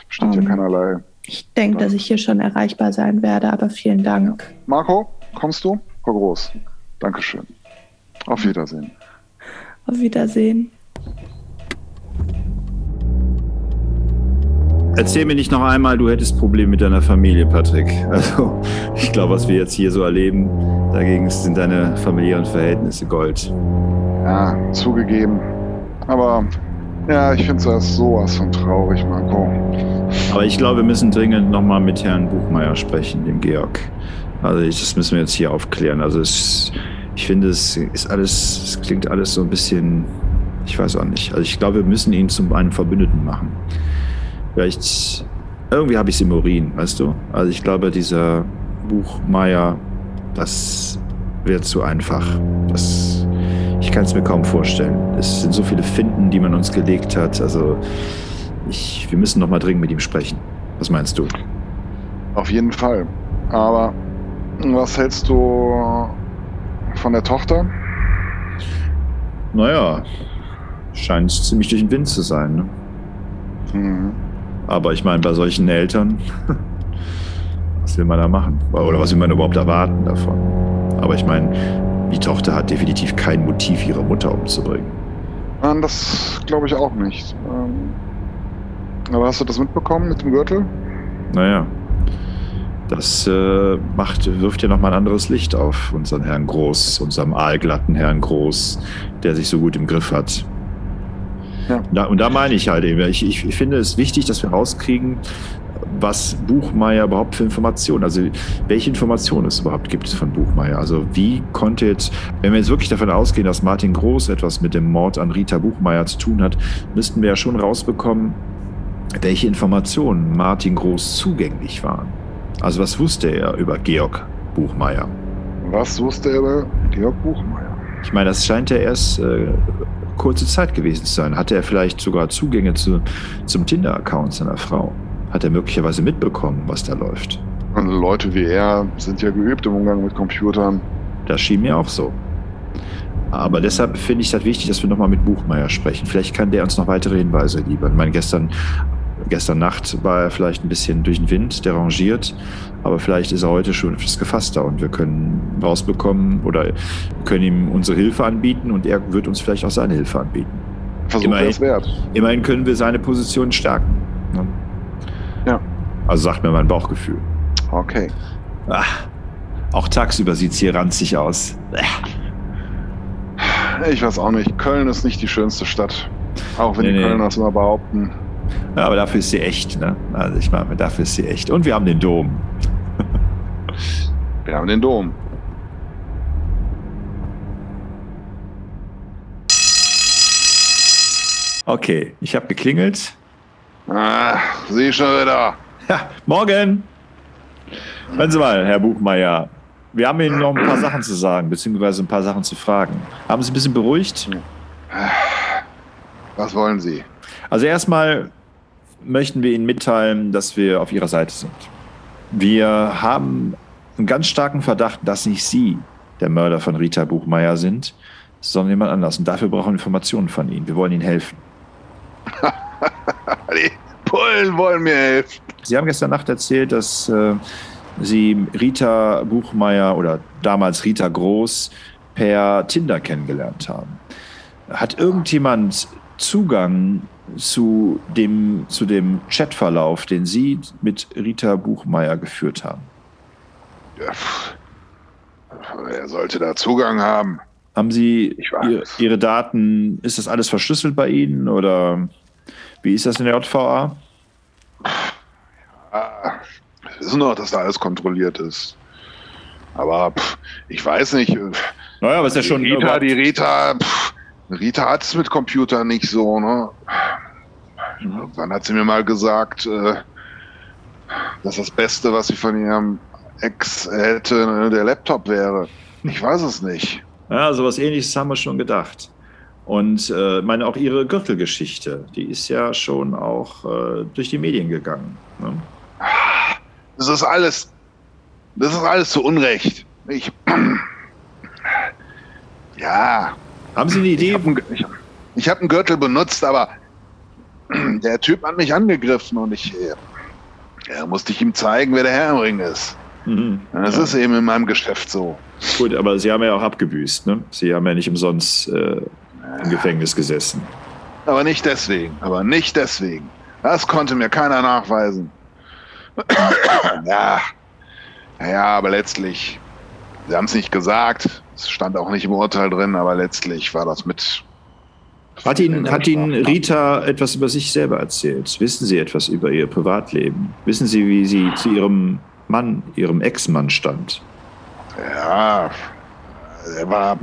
besteht ja Ähm. keinerlei. Ich denke, dass ich hier schon erreichbar sein werde, aber vielen Dank. Marco, kommst du? Frau Groß. Dankeschön. Auf Wiedersehen. Auf Wiedersehen. Erzähl mir nicht noch einmal, du hättest Probleme mit deiner Familie, Patrick. Also, *laughs* ich glaube, was wir jetzt hier so erleben, dagegen sind deine familiären Verhältnisse Gold. Ja, zugegeben. Aber ja, ich finde es sowas von traurig, Marco. Aber ich glaube, wir müssen dringend nochmal mit Herrn Buchmeier sprechen, dem Georg. Also, ich, das müssen wir jetzt hier aufklären. Also, es, ich finde, es ist alles, es klingt alles so ein bisschen, ich weiß auch nicht. Also, ich glaube, wir müssen ihn zum einen Verbündeten machen. Vielleicht, irgendwie habe ich es im Urin, weißt du? Also, ich glaube, dieser Buchmeier, das wird zu einfach. Das, ich kann es mir kaum vorstellen. Es sind so viele Finden, die man uns gelegt hat. Also, ich, wir müssen noch mal dringend mit ihm sprechen. Was meinst du? Auf jeden Fall. Aber was hältst du von der Tochter? Naja, scheint ziemlich durch den Wind zu sein. Ne? Mhm. Aber ich meine, bei solchen Eltern, was will man da machen? Oder was will man überhaupt erwarten davon? Aber ich meine, die Tochter hat definitiv kein Motiv, ihre Mutter umzubringen. Nein, das glaube ich auch nicht. Ähm, aber hast du das mitbekommen mit dem Gürtel? Naja, das äh, macht, wirft ja nochmal ein anderes Licht auf unseren Herrn Groß, unserem aalglatten Herrn Groß, der sich so gut im Griff hat. Ja. Da, und da meine ich halt eben, ich, ich, ich finde es wichtig, dass wir rauskriegen, was Buchmeier überhaupt für Informationen, also welche Informationen es überhaupt gibt von Buchmeier. Also wie konnte jetzt, wenn wir jetzt wirklich davon ausgehen, dass Martin Groß etwas mit dem Mord an Rita Buchmeier zu tun hat, müssten wir ja schon rausbekommen, welche Informationen Martin Groß zugänglich waren. Also was wusste er über Georg Buchmeier? Was wusste er über Georg Buchmeier? Ich meine, das scheint ja erst äh, kurze Zeit gewesen zu sein. Hatte er vielleicht sogar Zugänge zu, zum Tinder-Account seiner Frau? Hat er möglicherweise mitbekommen, was da läuft? Und Leute wie er sind ja geübt im Umgang mit Computern. Das schien mir auch so. Aber deshalb finde ich das wichtig, dass wir nochmal mit Buchmeier sprechen. Vielleicht kann der uns noch weitere Hinweise liefern. Ich meine, gestern, gestern Nacht war er vielleicht ein bisschen durch den Wind derangiert, aber vielleicht ist er heute schon etwas gefasster und wir können rausbekommen oder können ihm unsere Hilfe anbieten und er wird uns vielleicht auch seine Hilfe anbieten. Versuch Immerhin. es wert. Immerhin können wir seine Position stärken. ne? Ja. Also sagt mir mein Bauchgefühl. Okay. Ah, auch tagsüber sieht es hier ranzig aus. Ich weiß auch nicht. Köln ist nicht die schönste Stadt. Auch wenn Nee, die nee. Kölner das immer behaupten. Ja, aber dafür ist sie echt, ne? Also ich meine, dafür ist sie echt. Und wir haben den Dom. *laughs* Wir haben den Dom. Okay, ich habe geklingelt. Ah, sieh schon wieder. Ja, morgen! Hören Sie mal, Herr Buchmeier. Wir haben Ihnen noch ein paar Sachen zu sagen, beziehungsweise ein paar Sachen zu fragen. Haben Sie ein bisschen beruhigt? Was wollen Sie? Also erstmal möchten wir Ihnen mitteilen, dass wir auf Ihrer Seite sind. Wir haben einen ganz starken Verdacht, dass nicht Sie der Mörder von Rita Buchmeier sind, sondern jemand anders. Und dafür brauchen wir Informationen von Ihnen. Wir wollen Ihnen helfen. *laughs* Die Bullen wollen mir helfen. Sie haben gestern Nacht erzählt, dass äh, Sie Rita Buchmeier oder damals Rita Groß per Tinder kennengelernt haben. Hat irgendjemand Zugang zu dem, zu dem Chatverlauf, den Sie mit Rita Buchmeier geführt haben? Ja. Er sollte da Zugang haben. Haben Sie Ihre Daten, ist das alles verschlüsselt bei Ihnen oder wie ist das in der JVA? Ah, wir wissen doch, dass da alles kontrolliert ist. Aber pff, ich weiß nicht. äh, Naja, aber ist ja schon die Rita, die Rita, pff, Rita hat es mit Computern nicht so, ne? Irgendwann hat sie mir mal gesagt, äh, dass das Beste, was sie von ihrem Ex hätte, ne, der Laptop wäre. Ich weiß es nicht. Ja, sowas ähnliches haben wir schon gedacht. Und äh, meine auch ihre Gürtelgeschichte, die ist ja schon auch äh, durch die Medien gegangen. Ne? Das ist alles, das ist alles zu Unrecht. Ich, *clears throat* ja, Haben Sie eine ich Idee? habe einen, ich, ich hab einen Gürtel benutzt, aber *clears throat* der Typ hat mich angegriffen und ich, äh, ja, musste ich ihm zeigen, wer der Herr im Ring ist. Mhm. Das Ja. ist eben in meinem Geschäft so. Gut, aber Sie haben ja auch abgebüßt. Ne? Sie haben ja nicht umsonst äh, im Gefängnis gesessen. Aber nicht deswegen. Aber nicht deswegen. Das konnte mir keiner nachweisen. *coughs* ja. Ja, aber letztlich, sie haben es nicht gesagt. Es stand auch nicht im Urteil drin, aber letztlich war das mit. Hat Ihnen, hat Ihnen Rita etwas über sich selber erzählt? Wissen Sie etwas über Ihr Privatleben? Wissen Sie, wie sie zu Ihrem Mann, Ihrem Ex-Mann stand? Ja, er war.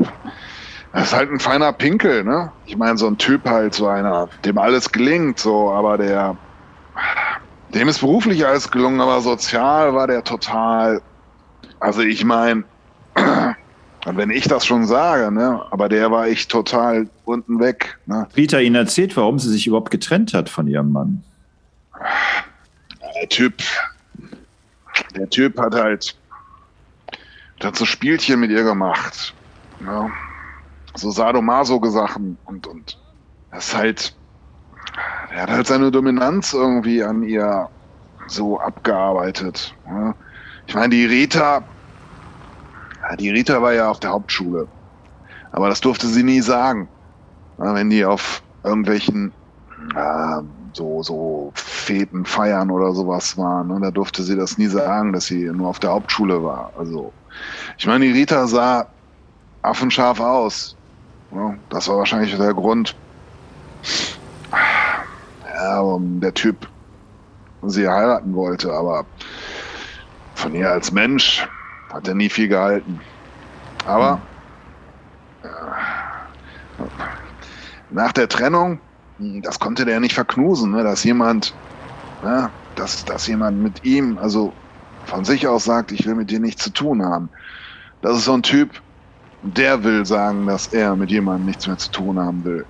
Er ist halt ein feiner Pinkel, ne? Ich meine, so ein Typ halt, so einer, dem alles gelingt, so, aber der. Dem ist beruflich alles gelungen, aber sozial war der total. Also, ich meine. *clears throat* Und wenn ich das schon sage, ne? Aber der war ich total unten weg, ne? Rita Ihnen erzählt, warum sie sich überhaupt getrennt hat von Ihrem Mann. Der Typ. Der Typ hat halt. Hat so Spielchen mit ihr gemacht. Ja. So Sadomaso-Sachen und, und das ist halt. Er hat halt seine Dominanz irgendwie an ihr so abgearbeitet. Ja. Ich meine, die Rita. Die Rita war ja auf der Hauptschule. Aber das durfte sie nie sagen. Wenn die auf irgendwelchen äh, so, so Feten, Feiern oder sowas waren. Ne? Da durfte sie das nie sagen, dass sie nur auf der Hauptschule war. Also, ich meine, die Rita sah affenscharf aus. Ja, das war wahrscheinlich der Grund. Ja, warum der Typ sie heiraten wollte, aber von ihr als Mensch hat er nie viel gehalten. Aber äh, nach der Trennung das konnte der nicht verknusen, ne? dass jemand, ja, dass, dass jemand mit ihm, also von sich aus sagt, ich will mit dir nichts zu tun haben. Das ist so ein Typ, der will sagen, dass er mit jemandem nichts mehr zu tun haben will.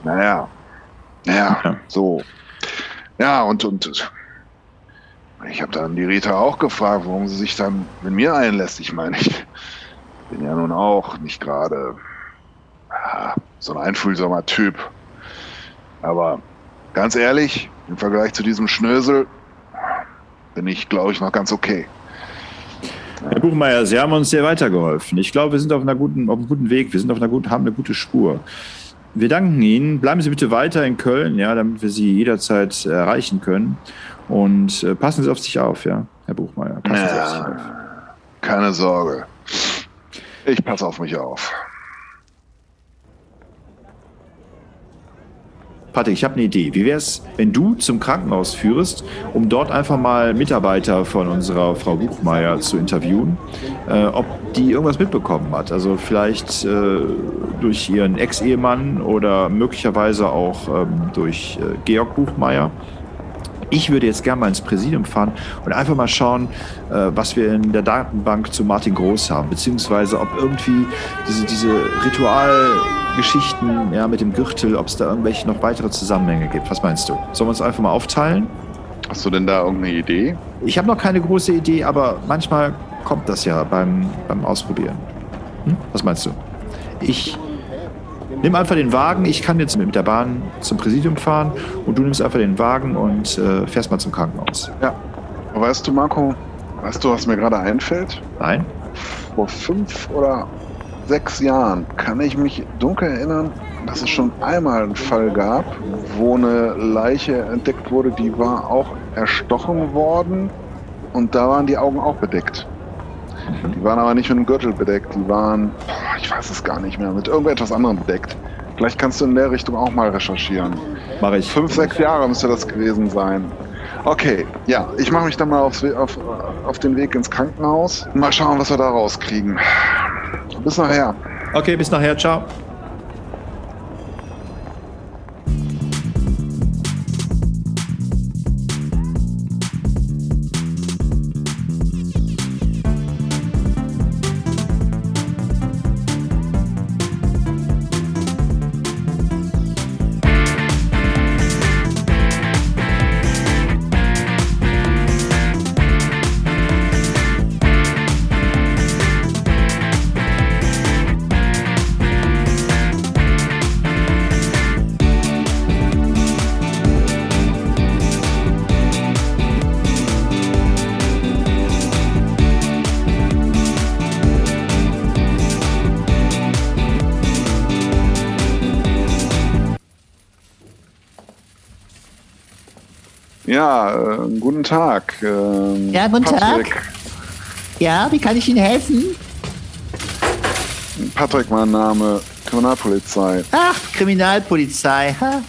Naja, ja, Ja. so. Ja, und, und ich habe dann die Rita auch gefragt, warum sie sich dann mit mir einlässt. Ich meine, ich bin ja nun auch nicht gerade ja, so ein einfühlsamer Typ. Aber ganz ehrlich, im Vergleich zu diesem Schnösel bin ich, glaube ich, noch ganz okay. Herr Buchmeier, Sie haben uns sehr weitergeholfen. Ich glaube, wir sind auf, einer guten, auf einem guten Weg. Wir sind auf einer guten, haben eine gute Spur. Wir danken Ihnen. Bleiben Sie bitte weiter in Köln, ja, damit wir Sie jederzeit erreichen können. Und äh, passen Sie auf sich auf, ja, Herr Buchmeier. Passen Sie auf sich auf. Ja, keine Sorge. Ich passe auf mich auf. Patrick, ich habe eine Idee. Wie wäre es, wenn du zum Krankenhaus führst, um dort einfach mal Mitarbeiter von unserer Frau Buchmeier zu interviewen, äh, ob die irgendwas mitbekommen hat? Also vielleicht äh, durch ihren Ex-Ehemann oder möglicherweise auch ähm, durch äh, Georg Buchmeier. Ich würde jetzt gerne mal ins Präsidium fahren und einfach mal schauen, äh, was wir in der Datenbank zu Martin Groß haben, beziehungsweise ob irgendwie diese, diese Ritualgeschichten ja, mit dem Gürtel, ob es da irgendwelche noch weitere Zusammenhänge gibt. Was meinst du? Sollen wir uns einfach mal aufteilen? Hast du denn da irgendeine Idee? Ich habe noch keine große Idee, aber manchmal kommt das ja beim, beim Ausprobieren. Hm? Was meinst du? Ich nimm einfach den Wagen. Ich kann jetzt mit der Bahn zum Präsidium fahren und du nimmst einfach den Wagen und äh, fährst mal zum Krankenhaus. Ja. Weißt du, Marco, weißt du, was mir gerade einfällt? Nein? Vor fünf oder sechs Jahren kann ich mich dunkel erinnern, dass es schon einmal einen Fall gab, wo eine Leiche entdeckt wurde, die war auch erstochen worden und da waren die Augen auch bedeckt. Die waren aber nicht mit einem Gürtel bedeckt, die waren, boah, ich weiß es gar nicht mehr, mit irgendetwas anderem bedeckt. Vielleicht kannst du in der Richtung auch mal recherchieren. Mache ich. Fünf, sechs Jahre müsste das gewesen sein. Okay, ja, ich mache mich dann mal aufs, auf, auf den Weg ins Krankenhaus. Mal schauen, was wir da rauskriegen. Bis nachher. Okay, bis nachher. Ciao. Guten Tag. ähm, Ja, guten Patrick. Tag. Ja, wie kann ich Ihnen helfen? Patrick, mein Name, Kriminalpolizei. Ach, Kriminalpolizei. Ha.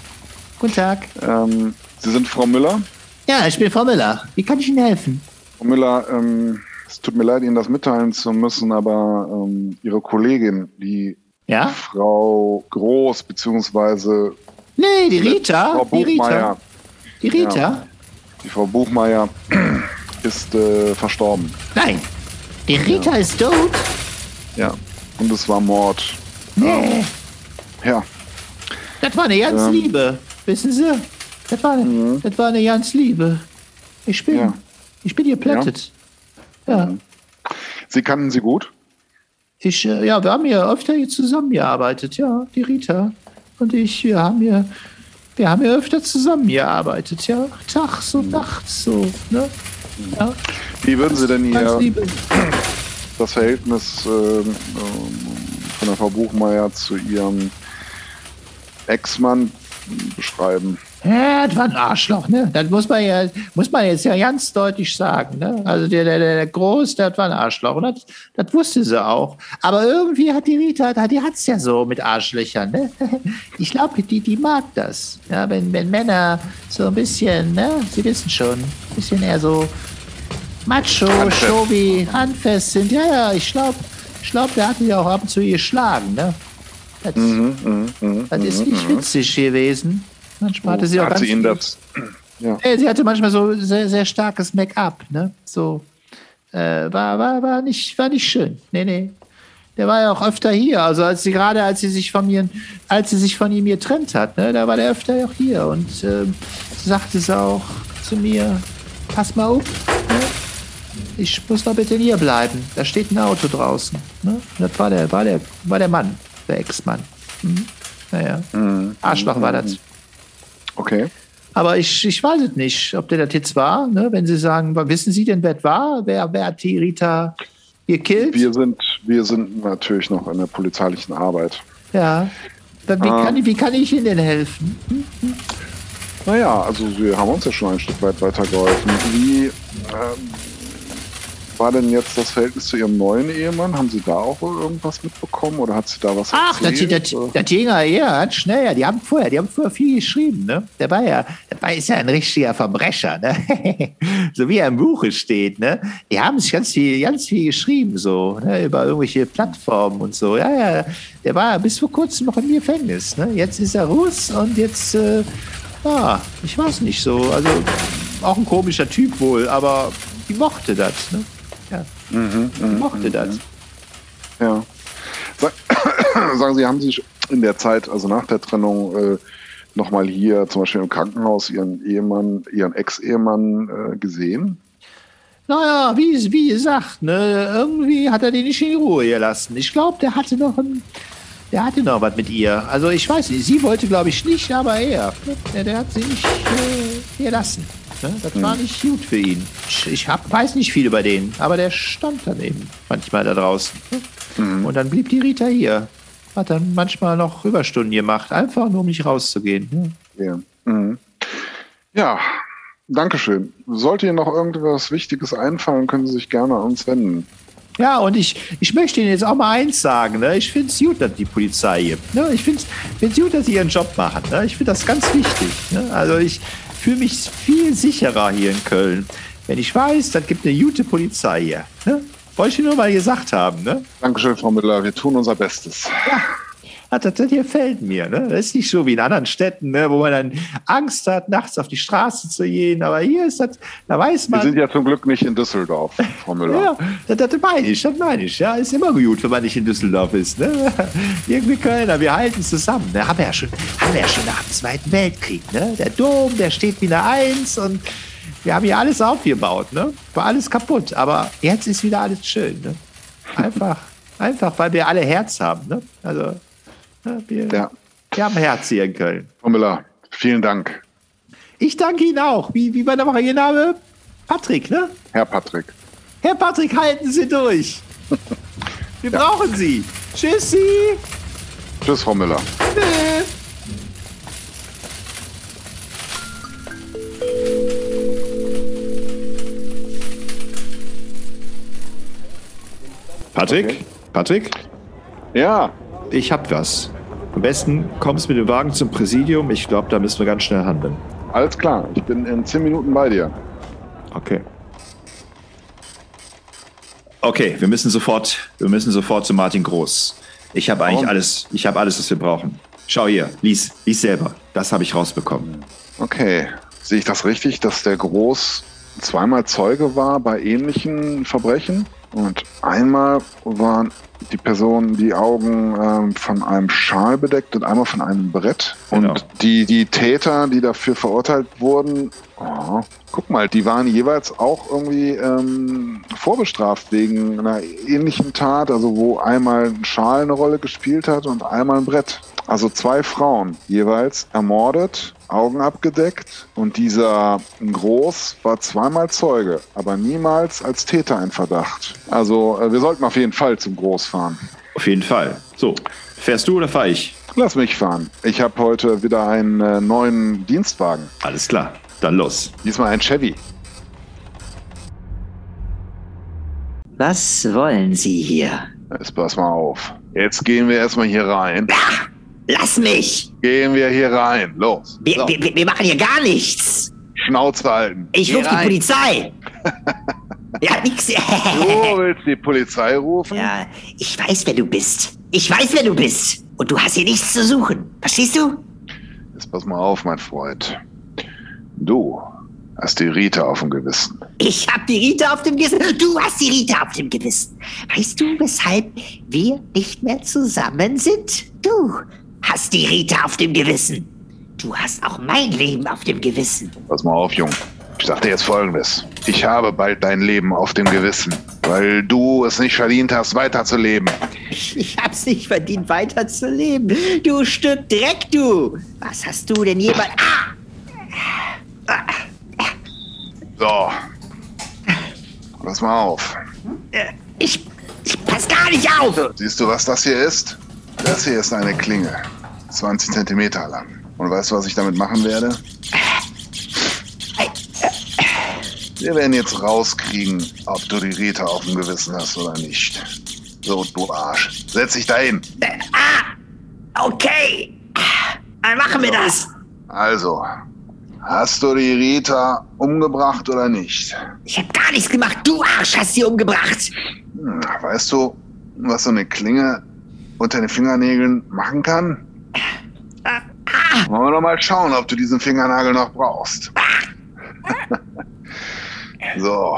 Guten Tag. Ähm, Sie sind Frau Müller? Ja, ich bin Frau Müller. Wie kann ich Ihnen helfen? Frau Müller, ähm, es tut mir leid, Ihnen das mitteilen zu müssen, aber ähm, Ihre Kollegin, die Ja? Frau Groß, beziehungsweise Nee, die Rita. Frau Die Rita. Buchmeier, Die Rita? Die Frau Buchmeier, *clears throat* ist äh, verstorben. Nein. Die Rita ist tot. Ja. Und es war Mord. Nee. Ja. Das war eine ganz Ähm. Liebe. Wissen Sie? Das war, eine, das war eine ganz Liebe. Ich bin, Ja. ich bin geplättet. Ja. Sie kannten sie gut? Ich, äh, ja, wir haben ja öfter hier zusammengearbeitet, ja, die Rita und ich, wir haben hier, wir haben ja öfter zusammengearbeitet, ja, tags und nachts so, ne? Ja, Wie würden Sie denn liebe. das Verhältnis ähm, von der Frau Buchmeier zu ihrem Ex-Mann beschreiben? Ja, das war ein Arschloch, ne? Das muss man ja, muss man jetzt ja ganz deutlich sagen, ne? Also der, der, der Groß, das war ein Arschloch. Und das, das wusste sie auch. Aber irgendwie hat die Rita, die hat's ja so mit Arschlöchern, ne? *laughs* Ich glaube, die, die mag das. Ja, wenn, wenn Männer so ein bisschen, ne? Sie wissen schon, ein bisschen eher so macho, Handfest. showy, handfest sind. Ja, ja, ich glaube, ich glaub, der hat die auch ab und zu geschlagen, ne? Das, Mhm, mhm, mhm, das ist mhm, nicht mhm. witzig gewesen. Manchmal hatte sie auch Hat ganz sie viel- das, Ja. Sie hatte manchmal so sehr, sehr starkes Make-up, ne? So. Äh, war, war, war, nicht, war nicht schön. Nee, nee. Der war ja auch öfter hier. Also als sie gerade, als sie sich von mir, als sie sich von ihm getrennt hat, ne, da war der öfter auch hier. Und äh, sagte es auch zu mir, pass mal auf, ne? ich muss noch bitte hier bleiben. Da steht ein Auto draußen. Ne? Das war der, war der, war der Mann, der Ex-Mann. Mhm. Naja, Arschloch war das. Okay. Aber ich, ich weiß es nicht, ob der das jetzt war. Ne? Wenn Sie sagen, wissen Sie denn, wer war? Wer, wer hat die Rita gekillt? Wir sind, wir sind natürlich noch in der polizeilichen Arbeit. Ja. Wie, Ah. kann, ich- wie kann ich Ihnen denn helfen? Naja, also Sie haben uns ja schon ein Stück weit weitergeholfen. Wie ähm, war denn jetzt das Verhältnis zu Ihrem neuen Ehemann? Haben Sie da auch irgendwas mitbekommen oder hat sie da was Ach, das, erzählt? das, das ging ja schnell. Ja, Die haben vorher, die haben vorher viel geschrieben, ne? Der war ja, der war ist ja ein richtiger Verbrecher, ne? *laughs* so wie er im Buche steht, ne? Die haben sich ganz viel, ganz viel geschrieben, so, ne? Über irgendwelche Plattformen und so. Ja, ja. Der war bis vor kurzem noch im Gefängnis, ne? Jetzt ist er Russ und jetzt, äh, ja, ich weiß nicht so. Also auch ein komischer Typ wohl, aber die mochte das, ne? Ja, Mhm, die mochte das. Ja. Sag, *coughs* sagen Sie, haben Sie in der Zeit, also nach der Trennung, äh, nochmal hier zum Beispiel im Krankenhaus Ihren Ehemann, Ihren Ex-Ehemann äh, gesehen? Naja, wie, wie gesagt, ne, irgendwie hat er den nicht in Ruhe gelassen. Ich glaube, der hatte noch ein, der hatte noch was mit ihr. Also ich weiß nicht, sie wollte, glaube ich, nicht, aber er. ne, Der, der hat sie nicht äh, gelassen. Ne? Das war nicht gut für ihn. Ich, hab, weiß nicht viel über den, aber der stand dann eben manchmal da draußen. Ne? Und dann blieb die Rita hier. Hat dann manchmal noch Überstunden gemacht, einfach nur um nicht rauszugehen. Ne? Ja. Mhm. Ja, Dankeschön. Sollte Ihnen noch irgendwas Wichtiges einfallen, können Sie sich gerne an uns wenden. Ja, und ich, ich möchte Ihnen jetzt auch mal eins sagen. Ne? Ich finde es gut, dass die Polizei gibt. Ne? Ich finde es gut, dass sie ihren Job machen. Ne? Ich finde das ganz wichtig. Ne? Also ich fühle mich viel sicherer hier in Köln, wenn ich weiß, das gibt eine gute Polizei hier. Ne? Wollte ich nur mal gesagt haben. Ne? Dankeschön, Frau Müller. Wir tun unser Bestes. Ah, das, das gefällt mir. Ne? Das ist nicht so wie in anderen Städten, ne? wo man dann Angst hat, nachts auf die Straße zu gehen. Aber hier ist das, da weiß Wir man. sind ja zum Glück nicht in Düsseldorf, Frau Müller. Ja, das, das meine ich, das meine ich. Ja, ist immer gut, wenn man nicht in Düsseldorf ist. Ne? *laughs* Irgendwie Kölner, wir halten zusammen. Ne? Haben, wir ja schon, haben wir ja schon nach dem Zweiten Weltkrieg. Ne? Der Dom, der steht wieder eins und wir haben hier alles aufgebaut. Ne? War alles kaputt, aber jetzt ist wieder alles schön. Ne? Einfach, *laughs* einfach, weil wir alle Herz haben. Ne? Also, wir, Ja. wir haben Herz hier in Köln. Frau Müller, vielen Dank. Ich danke Ihnen auch. Wie, wie war nochmal Ihr Name? Patrick, ne? Herr Patrick. Herr Patrick, halten Sie durch. *laughs* Wir brauchen Sie. Tschüssi. Tschüss, Frau Müller. Tschüss. Patrick? Okay. Patrick? Ja, Ich hab was. Am besten kommst mit dem Wagen zum Präsidium. Ich glaube, da müssen wir ganz schnell handeln. alles klar. Ich bin in zehn Minuten bei dir. Okay. Okay, wir müssen sofort, wir müssen sofort zu Martin Groß. Ich habe eigentlich Warum? alles, ich habe alles, was wir brauchen. Schau hier, lies, lies selber. Das habe ich rausbekommen. Okay. Sehe ich das richtig, dass der Groß zweimal Zeuge war bei ähnlichen Verbrechen? Und einmal waren die Personen die Augen ähm, von einem Schal bedeckt und einmal von einem Brett. Genau. Und die, die Täter, die dafür verurteilt wurden, oh, guck mal, die waren jeweils auch irgendwie ähm, vorbestraft wegen einer ähnlichen Tat, also wo einmal ein Schal eine Rolle gespielt hat und einmal ein Brett. Also zwei Frauen jeweils ermordet, Augen abgedeckt und dieser Groß war zweimal Zeuge, aber niemals als Täter in Verdacht. Also äh, wir sollten auf jeden Fall zum Groß fahren. Auf jeden Fall. So, fährst du oder fahr ich? Lass mich fahren. Ich habe heute wieder einen äh, neuen Dienstwagen. Alles klar, dann los. Diesmal ein Chevy. Was wollen Sie hier? Jetzt pass mal auf. Jetzt gehen wir erstmal hier rein. Lass mich! Gehen wir hier rein. Los. Wir, So, wir, wir- machen hier gar nichts! Schnauze halten. Ich rufe die. Polizei! *laughs* ja, nix. Du willst die Polizei rufen? ja, ich weiß, wer du bist. Ich weiß, wer du bist. Und du hast hier nichts zu suchen. Verstehst du? Jetzt pass mal auf, mein Freund. Du hast die Rita auf dem Gewissen. Ich hab die Rita auf dem Gewissen. Du hast die Rita auf dem Gewissen. Weißt du, weshalb wir nicht mehr zusammen sind? Du hast die Rita auf dem Gewissen. Du hast auch mein Leben auf dem Gewissen. Pass mal auf, Jung. Ich sag dir jetzt Folgendes. Ich habe bald dein Leben auf dem Gewissen, weil du es nicht verdient hast, weiterzuleben. Ich hab's nicht verdient, weiterzuleben. Du Stück Dreck, du. Was hast du denn jemand... Ah! So. Pass mal auf. Ich, ich pass gar nicht auf. Siehst du, was das hier ist? Das hier ist eine Klinge. 20 Zentimeter lang. Und weißt du, was ich damit machen werde? Wir werden jetzt rauskriegen, ob du die Rita auf dem Gewissen hast oder nicht. So, du Arsch. Setz dich dahin. Äh, ah! Okay. Dann machen wir das. Also, hast du die Rita umgebracht oder nicht? Ich hab gar nichts gemacht. Du Arsch hast sie umgebracht. Hm, weißt du, was so eine Klinge unter den Fingernägeln machen kann? Wollen wir doch mal schauen, ob du diesen Fingernagel noch brauchst. *laughs* so,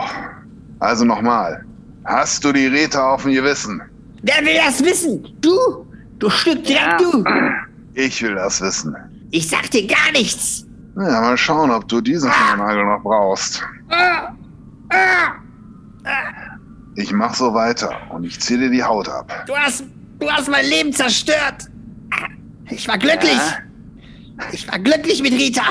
also nochmal. Hast du die Rita auf dem Gewissen? Wer will das wissen? Du? Du Stück Dreck, du. Ich will das wissen. Ich sag dir gar nichts. Ja, mal schauen, ob du diesen Fingernagel noch brauchst. Ich mach so weiter und ich zieh dir die Haut ab. Du hast, du hast mein Leben zerstört. Ich war glücklich. Ich war glücklich mit Rita.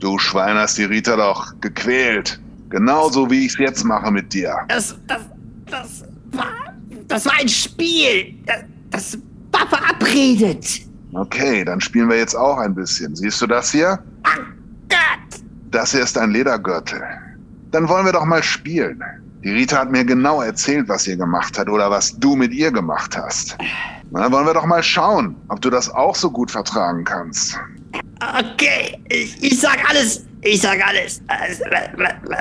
Du Schwein hast die Rita doch gequält. Genauso wie ich's jetzt mache mit dir. Das, das, das war, das war ein Spiel. Das, das war verabredet. Okay, dann spielen wir jetzt auch ein bisschen. Siehst du das hier? Oh Gott. Das hier ist ein Ledergürtel. Dann wollen wir doch mal spielen. Die Rita hat mir genau erzählt, was ihr gemacht hat oder was du mit ihr gemacht hast. Na, dann wollen wir doch mal schauen, ob du das auch so gut vertragen kannst. Okay, ich, ich sag alles. Ich sag alles. Also,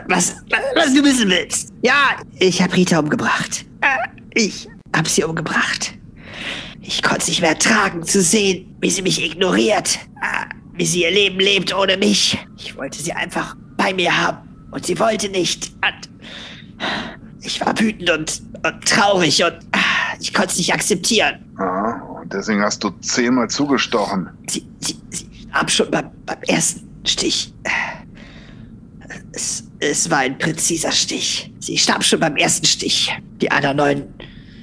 Was, was, was du wissen willst. Ja, ich hab Rita umgebracht. Äh, Ich hab sie umgebracht. Ich konnte es nicht mehr ertragen zu sehen, wie sie mich ignoriert. äh, Wie sie ihr Leben lebt ohne mich. Ich wollte sie einfach bei mir haben. Und sie wollte nicht. Ich war wütend und, und traurig und äh, ich konnte es nicht akzeptieren. Ja, und deswegen hast du zehnmal zugestochen. Sie, sie, sie starb schon beim, beim ersten Stich. Es, es war ein präziser Stich. Sie starb schon beim ersten Stich. Die anderen neun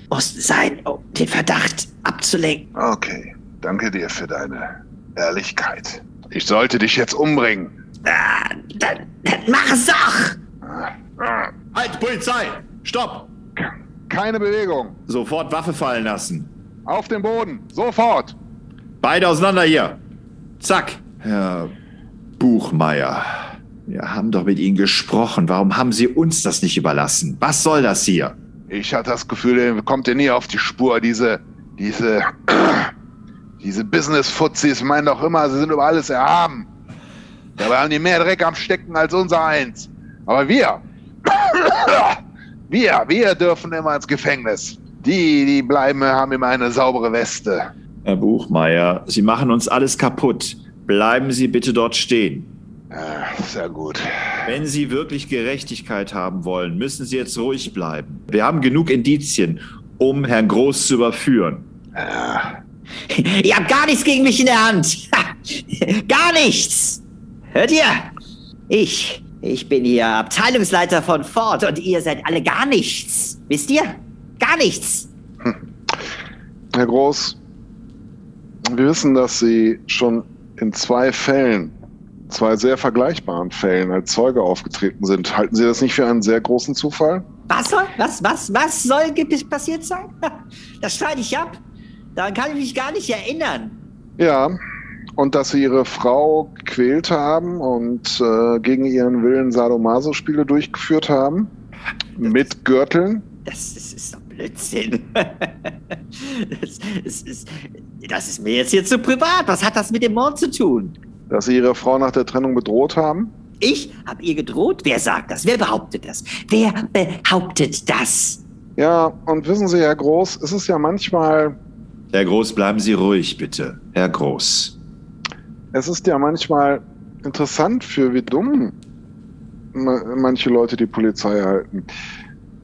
mussten sein, um den Verdacht abzulenken. Okay, danke dir für deine Ehrlichkeit. Ich sollte dich jetzt umbringen. Ah, dann, dann mach es doch! Halt, Polizei! Stopp! Keine Bewegung. Sofort Waffe fallen lassen. Auf den Boden. Sofort. Beide auseinander hier. Zack. Herr Buchmeier, wir haben doch mit Ihnen gesprochen. Warum haben Sie uns das nicht überlassen? Was soll das hier? Ich hatte das Gefühl, er kommt dir nie auf die Spur. Diese, diese, *clears throat* diese Business-Fuzis meinen doch immer, sie sind über alles erhaben. Dabei haben die mehr Dreck am Stecken als unser eins. Aber wir, *laughs* wir, wir dürfen immer ins Gefängnis. Die, die bleiben, haben immer eine saubere Weste. Herr Buchmeier, Sie machen uns alles kaputt. Bleiben Sie bitte dort stehen. Ja, sehr gut. Wenn Sie wirklich Gerechtigkeit haben wollen, müssen Sie jetzt ruhig bleiben. Wir haben genug Indizien, um Herrn Groß zu überführen. Ja, *laughs* Ihr habt gar nichts gegen mich in der Hand. *laughs* gar nichts. Hört ihr? Ich, ich bin hier Abteilungsleiter von Ford und ihr seid alle gar nichts. Wisst ihr? Gar nichts. Herr Groß, wir wissen, dass Sie schon in zwei Fällen, zwei sehr vergleichbaren Fällen als Zeuge aufgetreten sind. Halten Sie das nicht für einen sehr großen Zufall? Was soll? Was, was, was soll passiert sein? *laughs* Das streite ich ab. Daran kann ich mich gar nicht erinnern. Ja, und dass Sie Ihre Frau gequält haben und äh, gegen ihren Willen Sadomaso-Spiele durchgeführt haben. Mit Gürteln. Das, das ist doch Blödsinn. *laughs* Das, das, ist, das ist mir jetzt hier zu privat. Was hat das mit dem Mord zu tun? Dass Sie Ihre Frau nach der Trennung bedroht haben. Ich hab ihr gedroht? Wer sagt das? Wer behauptet das? Wer behauptet das? Ja, und wissen Sie, Herr Groß, es ist ja manchmal, Herr Groß, bleiben Sie ruhig, bitte. Herr Groß. Es ist ja manchmal interessant für wie dumm ma- manche Leute die Polizei halten.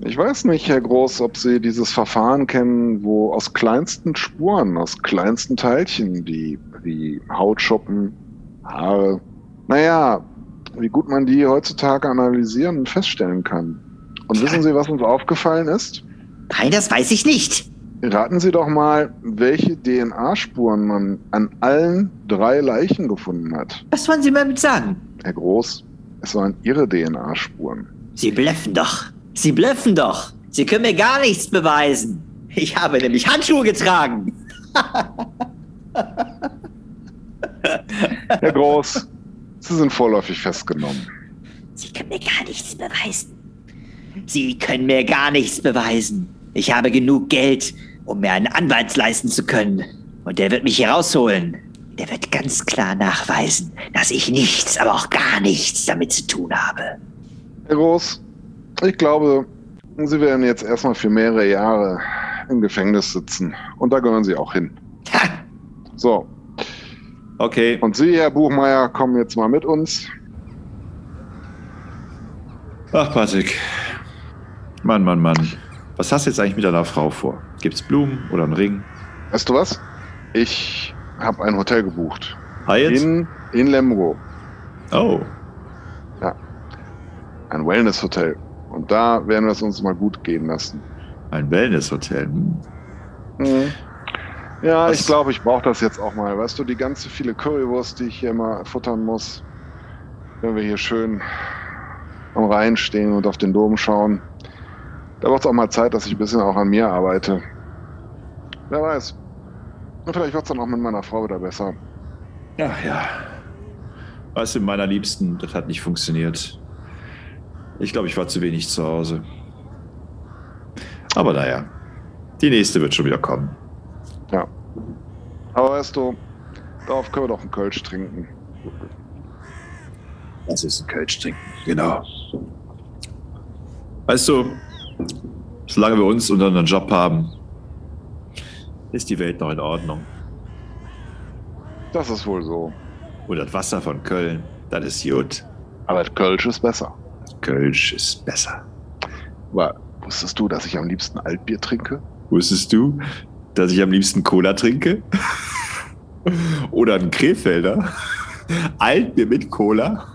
Ich weiß nicht, Herr Groß, ob Sie dieses Verfahren kennen, wo aus kleinsten Spuren, aus kleinsten Teilchen, wie, wie Hautschuppen, Haare, naja, wie gut man die heutzutage analysieren und feststellen kann. Und wissen Sie, was uns aufgefallen ist? Nein, das weiß ich nicht. Raten Sie doch mal, welche DNA-Spuren man an allen drei Leichen gefunden hat. Was wollen Sie mir damit sagen? Herr Groß, es waren Ihre DNA-Spuren. Sie blöffen doch. Sie blöffen doch. Sie können mir gar nichts beweisen. Ich habe nämlich Handschuhe getragen. *laughs* Herr Groß, Sie sind vorläufig festgenommen. Sie können mir gar nichts beweisen. Sie können mir gar nichts beweisen. Ich habe genug Geld, um mir einen Anwalt leisten zu können. Und der wird mich hier rausholen. Der wird ganz klar nachweisen, dass ich nichts, aber auch gar nichts damit zu tun habe. Herr Groß, ich glaube, Sie werden jetzt erstmal für mehrere Jahre im Gefängnis sitzen. Und da gehören Sie auch hin. Ha! So, Okay. und Sie, Herr Buchmeier, kommen jetzt mal mit uns. Ach, Patrick. Mann, Mann, Mann. Was hast du jetzt eigentlich mit deiner Frau vor? Gibt's Blumen oder einen Ring? Weißt du was? Ich habe ein Hotel gebucht. Hyatt? In, in Lemgo. Oh. Ein Wellness-Hotel. Und da werden wir es uns mal gut gehen lassen. Ein Wellnesshotel. Hm. Mhm. Ja, Was? ich glaube, ich brauche das jetzt auch mal. Weißt du, die ganze viele Currywurst, die ich hier mal futtern muss, wenn wir hier schön am Rhein stehen und auf den Dom schauen. Da braucht es auch mal Zeit, dass ich ein bisschen auch an mir arbeite. Wer weiß. Und vielleicht wird es dann auch mit meiner Frau wieder besser. Ach ja. Weißt du, meiner Liebsten, das hat nicht funktioniert. Ich glaube, ich war zu wenig zu Hause. Aber naja, die nächste wird schon wieder kommen. Ja. Aber weißt du, darauf können wir doch einen Kölsch trinken. Das ist ein Kölsch trinken. Genau. Weißt du, solange wir uns unter einen Job haben, ist die Welt noch in Ordnung. Das ist wohl so. Und das Wasser von Köln, das ist gut. Aber das Kölsch ist besser. Kölsch ist besser. Aber wusstest du, dass ich am liebsten Altbier trinke? Wusstest du, dass ich am liebsten Cola trinke? *laughs* Oder ein Krefelder? Altbier mit Cola?